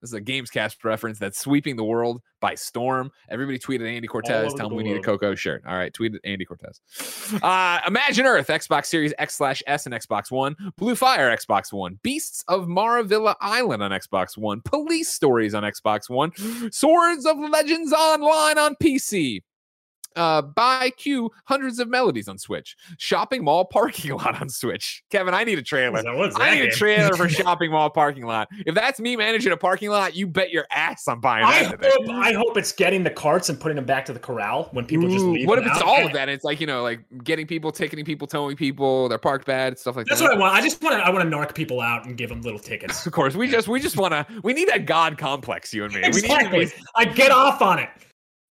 This is a Gamescast reference that's sweeping the world by storm. Everybody tweeted Andy Cortez. Tell him we need a. Coco shirt. All right, tweeted Andy Cortez. Uh, Imagine Earth, Xbox Series X slash S and Xbox One. Blue Fire, Xbox One. Beasts of Maravilla Island on Xbox One. Police Stories on Xbox One. Swords of Legends Online on PC uh, buy Q hundreds of melodies on Switch. Shopping mall parking lot on Switch. Kevin, I need a trailer. I need a trailer for shopping mall parking lot. If that's me managing a parking lot, you bet your ass I'm buying I hope, I hope it's getting the carts and putting them back to the corral when people just leave. what if it's out. all of that? It's like you know, like getting people, ticketing people, towing people, they're parked bad, stuff like That's that. That's what I want. I just want to. I want to narc people out and give them little tickets. Of course, we just we just want to we need that god complex, you and me. We need Exactly. I get off on it.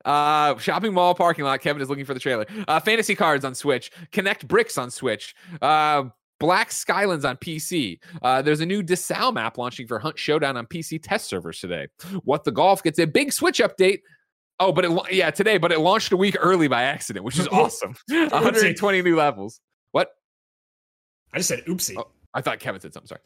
Uh, shopping mall parking lot. Kevin is looking for the trailer. Uh, fantasy cards on Switch. Connect bricks on Switch. Uh, Black Skylands on PC. Uh, there's a new DeSalle map launching for Hunt Showdown on PC test servers today. What the Golf gets a big Switch update. Oh, but it yeah today, but it launched a week early by accident, which is awesome. 120 new levels. What? I just said oopsie. Oh. I thought Kevin said something. Sorry.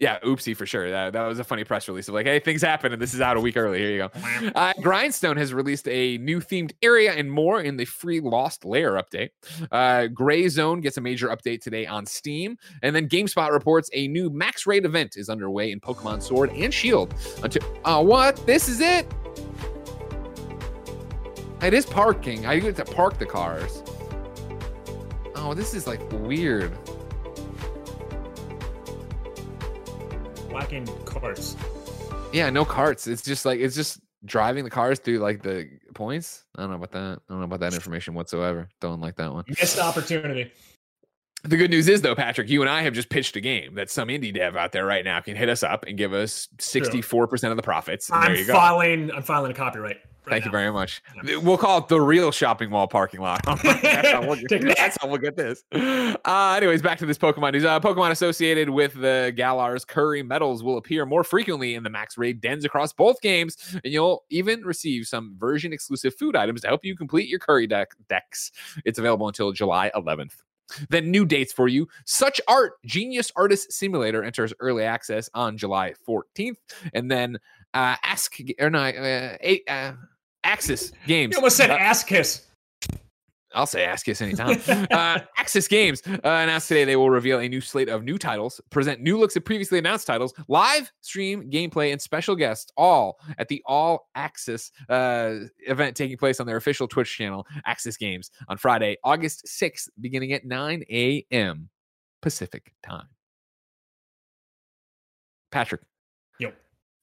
Yeah, oopsie for sure. That, that was a funny press release of like, hey, things happen and this is out a week early. Here you go. Uh, Grindstone has released a new themed area and more in the free Lost Layer update. Uh, Gray Zone gets a major update today on Steam. And then GameSpot reports a new max raid event is underway in Pokemon Sword and Shield. Until, oh, what? This is it? It is parking. I get to park the cars. Oh, this is like weird. Lacking carts. Yeah, no carts. It's just like it's just driving the cars through like the points. I don't know about that. I don't know about that information whatsoever. Don't like that one. Missed opportunity. The good news is though, Patrick, you and I have just pitched a game that some indie dev out there right now can hit us up and give us 64% of the profits. I'm you go. filing. I'm filing a copyright. Right Thank you very much. We'll call it the real shopping mall parking lot. that's, how we'll get, that's how we'll get this. Uh, anyways, back to this Pokemon news. Uh, Pokemon associated with the Galar's Curry medals will appear more frequently in the Max Raid dens across both games, and you'll even receive some version exclusive food items to help you complete your Curry deck decks. It's available until July 11th. Then new dates for you. Such Art Genius Artist Simulator enters early access on July 14th, and then uh, Ask or no, uh, eight, uh, Aksys Games. You almost said Uh, ass kiss. I'll say ask us anytime. uh, Aksys Games uh, announced today they will reveal a new slate of new titles, present new looks at previously announced titles, live stream gameplay, and special guests, all at the All Aksys uh, event taking place on their official Twitch channel, Aksys Games, on Friday, August 6th, beginning at 9 a.m. Pacific time. Patrick. Yep.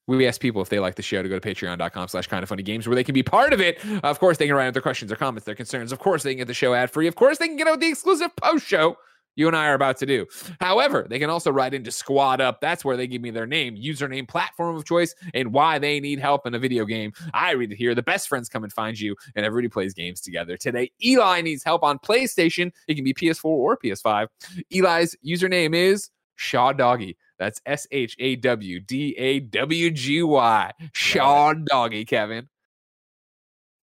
We ask people if they like the show to go to patreon.com slash kind of funny games where they can be part of it. Of course, they can write out their questions, their comments, their concerns. Of course, they can get the show ad free. Of course, they can get out the exclusive post show you and I are about to do. However, they can also write into Squad Up. That's where they give me their name, username, platform of choice, and why they need help in a video game. I read it here. The best friends come and find you, and everybody plays games together. Today, Eli needs help on PlayStation. It can be PS4 or PS5. Eli's username is Shaw Doggy. That's S H A W D A W G Y. Shaw Doggy, Kevin.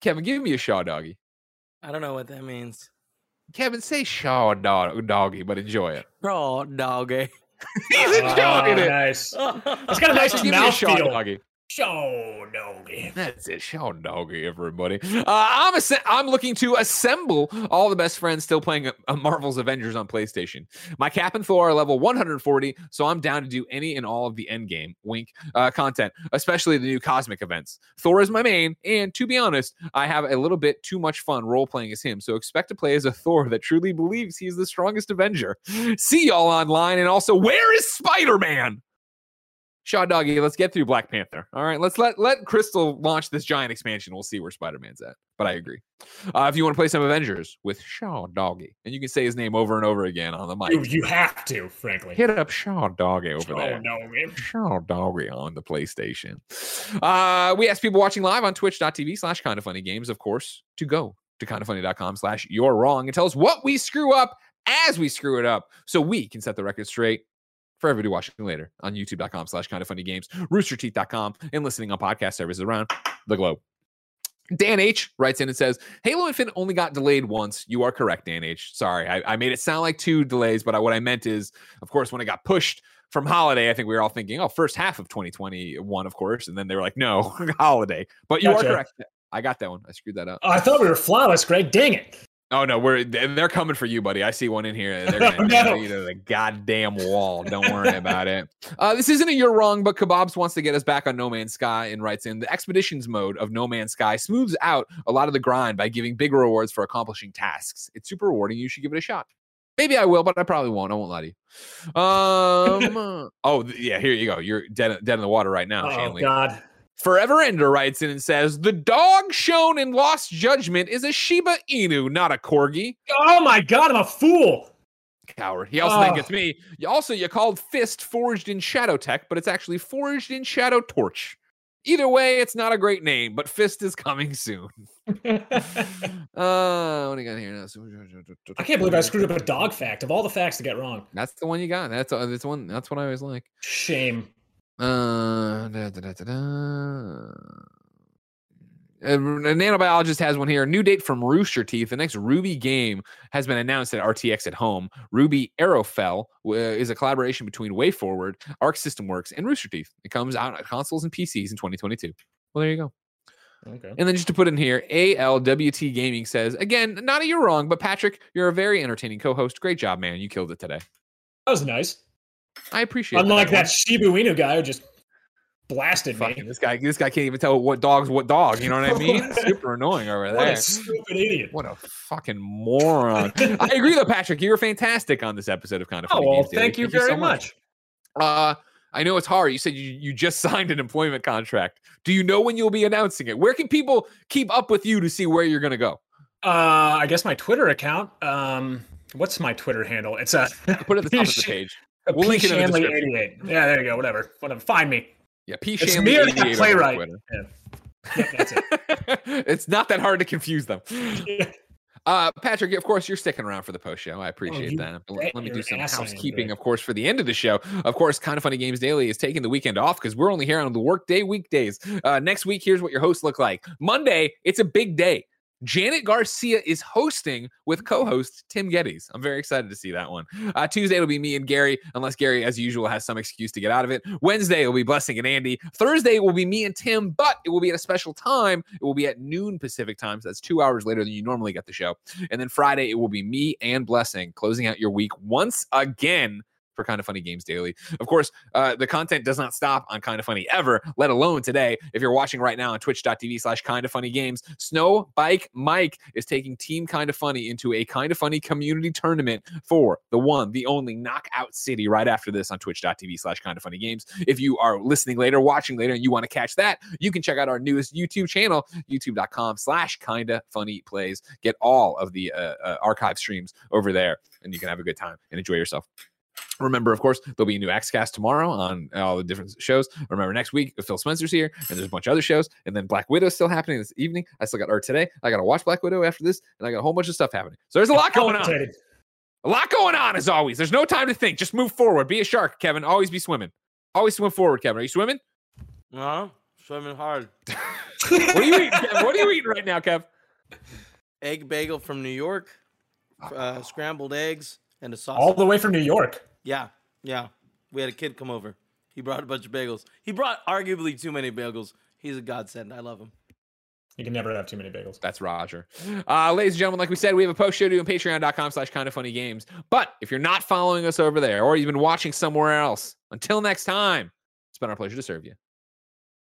Kevin, give me a Shaw Doggy. I don't know what that means. Kevin, say Shaw dog, Doggy, but enjoy it. Raw doggy. He's enjoying Oh, it. Nice. It's got a nice Give me mouthfeel. Show doggy. That's it, Shaw Doggy, everybody. Uh, I'm asse- I'm looking to assemble all the best friends still playing uh, Marvel's Avengers on PlayStation. My Cap and Thor are level 140, so I'm down to do any and all of the endgame wink uh, content, especially the new cosmic events. Thor is my main, and to be honest, I have a little bit too much fun role playing as him. So expect to play as a Thor that truly believes he's the strongest Avenger. See y'all online, and also where is Spider Man? Shaw Doggy, let's get through Black Panther. All right, let's let let Crystal launch this giant expansion. We'll see where Spider Man's at. But I agree. Uh, if you want to play some Avengers with Shaw Doggy, and you can say his name over and over again on the You, mic, you have to, frankly. hit up Shaw Doggy over Show there. doggy. Shaw Doggy on the PlayStation. Uh, we ask people watching live on twitch.tv slash kind of funny games, of course, to go to kindoffunny.com slash you're wrong and tell us what we screw up as we screw it up so we can set the record straight for everybody watching later on youtube.com slash kind of funny games, roosterteeth.com, and listening on podcast services around the globe. Dan H writes in and says, Halo Infinite only got delayed once. You are correct, Dan H. Sorry, I, I made it sound like two delays, but I, what I meant is, of course, when it got pushed from holiday, I think we were all thinking, oh, first half of 2021, of course. And then they were like, no, holiday. But you Gotcha. are correct. I got that one. I screwed that up. Oh, I thought we were flawless, Greg. Dang it. Oh no, we're and they're coming for you, buddy. I see one in here. They're gonna no. you to the goddamn wall. Don't worry about it. Uh, this isn't a you're wrong, but Kebabs wants to get us back on No Man's Sky and writes in the expeditions mode of No Man's Sky smooths out a lot of the grind by giving big rewards for accomplishing tasks. It's super rewarding. You should give it a shot. Maybe I will, but I probably won't. I won't lie to you. Um. oh yeah, here you go. You're dead, dead in the water right now, Oh, Shanley. God. Forever Ender writes in and says the dog shown in Lost Judgment is a Shiba Inu, not a corgi. Oh, my God. I'm a fool. Coward. He also Oh. gets me. You also, you called Fist forged in Shadow Tech, but it's actually forged in Shadow Torch. Either way, it's not a great name, but Fist is coming soon. Uh, what do you got here now? I can't believe I screwed up a dog fact of all the facts to get wrong. That's the one you got. That's uh, that's one. That's what I always like. Shame. Uh, da, da, da, da, da. A nanobiologist has one here. A New date from Rooster Teeth. The next RWBY game has been announced at RTX at home. RWBY Arrowfell uh, is a collaboration between WayForward, Arc System Works, and Rooster Teeth. It comes out on consoles and PCs in 2022. Well, there you go. Okay. And then just to put in here, ALWT Gaming says, again, not a you're wrong, but Patrick, you're a very entertaining co-host. Great job, man. You killed it today. That was nice. I appreciate Unlike that. that Shibu Inu guy who just blasted me. This guy, this guy can't even tell what dog's what dog. You know what I mean? Super annoying over there. What a stupid idiot. What a fucking moron. I agree though, Patrick. You were fantastic on this episode of Kind of Oh, Funny well, Games Daily. thank you so very much. Uh, I know it's hard. You said you, you just signed an employment contract. Do you know when you'll be announcing it? Where can people keep up with you to see where you're going to go? Uh, I guess my Twitter account. Um, what's my Twitter handle? It's a Put it at the top of the page. A We'll link it in the Shanley 88. Yeah, there you go. Whatever. Whatever. Find me. Yeah, P. It's Shanley me or 88 that playwright. Yeah. Yep, that's it. it's not that hard to confuse them. Yeah. Uh, Patrick, of course, you're sticking around for the post show. I appreciate you that. Bet Let me do some ass I am, housekeeping, of course, for the end of the show. Of course, Kind of Funny Games Daily is taking the weekend off because we're only here on the workday weekdays. Uh, next week, here's what your hosts look like. Monday, it's a big day. Janet Garcia is hosting with co-host Tim Gettys. I'm very excited to see that one. Uh, Tuesday it'll be me and Gary, unless Gary, as usual, has some excuse to get out of it. Wednesday it'll be Blessing and Andy. Thursday it will be me and Tim, but it will be at a special time. It will be at noon Pacific time, so that's two hours later than you normally get the show. And then Friday it will be me and Blessing closing out your week once again for Kind of Funny Games Daily. Of course, uh, the content does not stop on Kind of Funny ever, let alone today. If you're watching right now on twitch.tv slash Kind of Funny Games, Snow Bike Mike is taking Team Kind of Funny into a Kind of Funny community tournament for the one, the only Knockout City right after this on twitch.tv slash Kind of Funny Games. If you are listening later, watching later, and you want to catch that, you can check out our newest YouTube channel, youtube.com slash Kinda Funny Plays. Get all of the uh, uh, archive streams over there, and you can have a good time and enjoy yourself. Remember, of course, there'll be a new Xcast tomorrow on all the different shows. Remember, next week, Phil Spencer's here, and there's a bunch of other shows. And then Black Widow's still happening this evening. I still got art today. I got to watch Black Widow after this, and I got a whole bunch of stuff happening. So there's a lot going on. A lot going on, as always. There's no time to think. Just move forward. Be a shark, Kevin. Always be swimming. Always swim forward, Kevin. Are you swimming? No, swimming hard. What are you eating? Kev? What are you eating right now, Kev? Egg bagel from New York, uh, scrambled eggs, and a sauce. All the way from New York. Yeah, yeah. We had a kid come over. He brought a bunch of bagels. He brought arguably too many bagels. He's a godsend. I love him. You can never have too many bagels. That's Roger. Uh, ladies and gentlemen, like we said, we have a post show to do on patreon.com slash kind of funny games. But if you're not following us over there or you've been watching somewhere else, until next time, it's been our pleasure to serve you.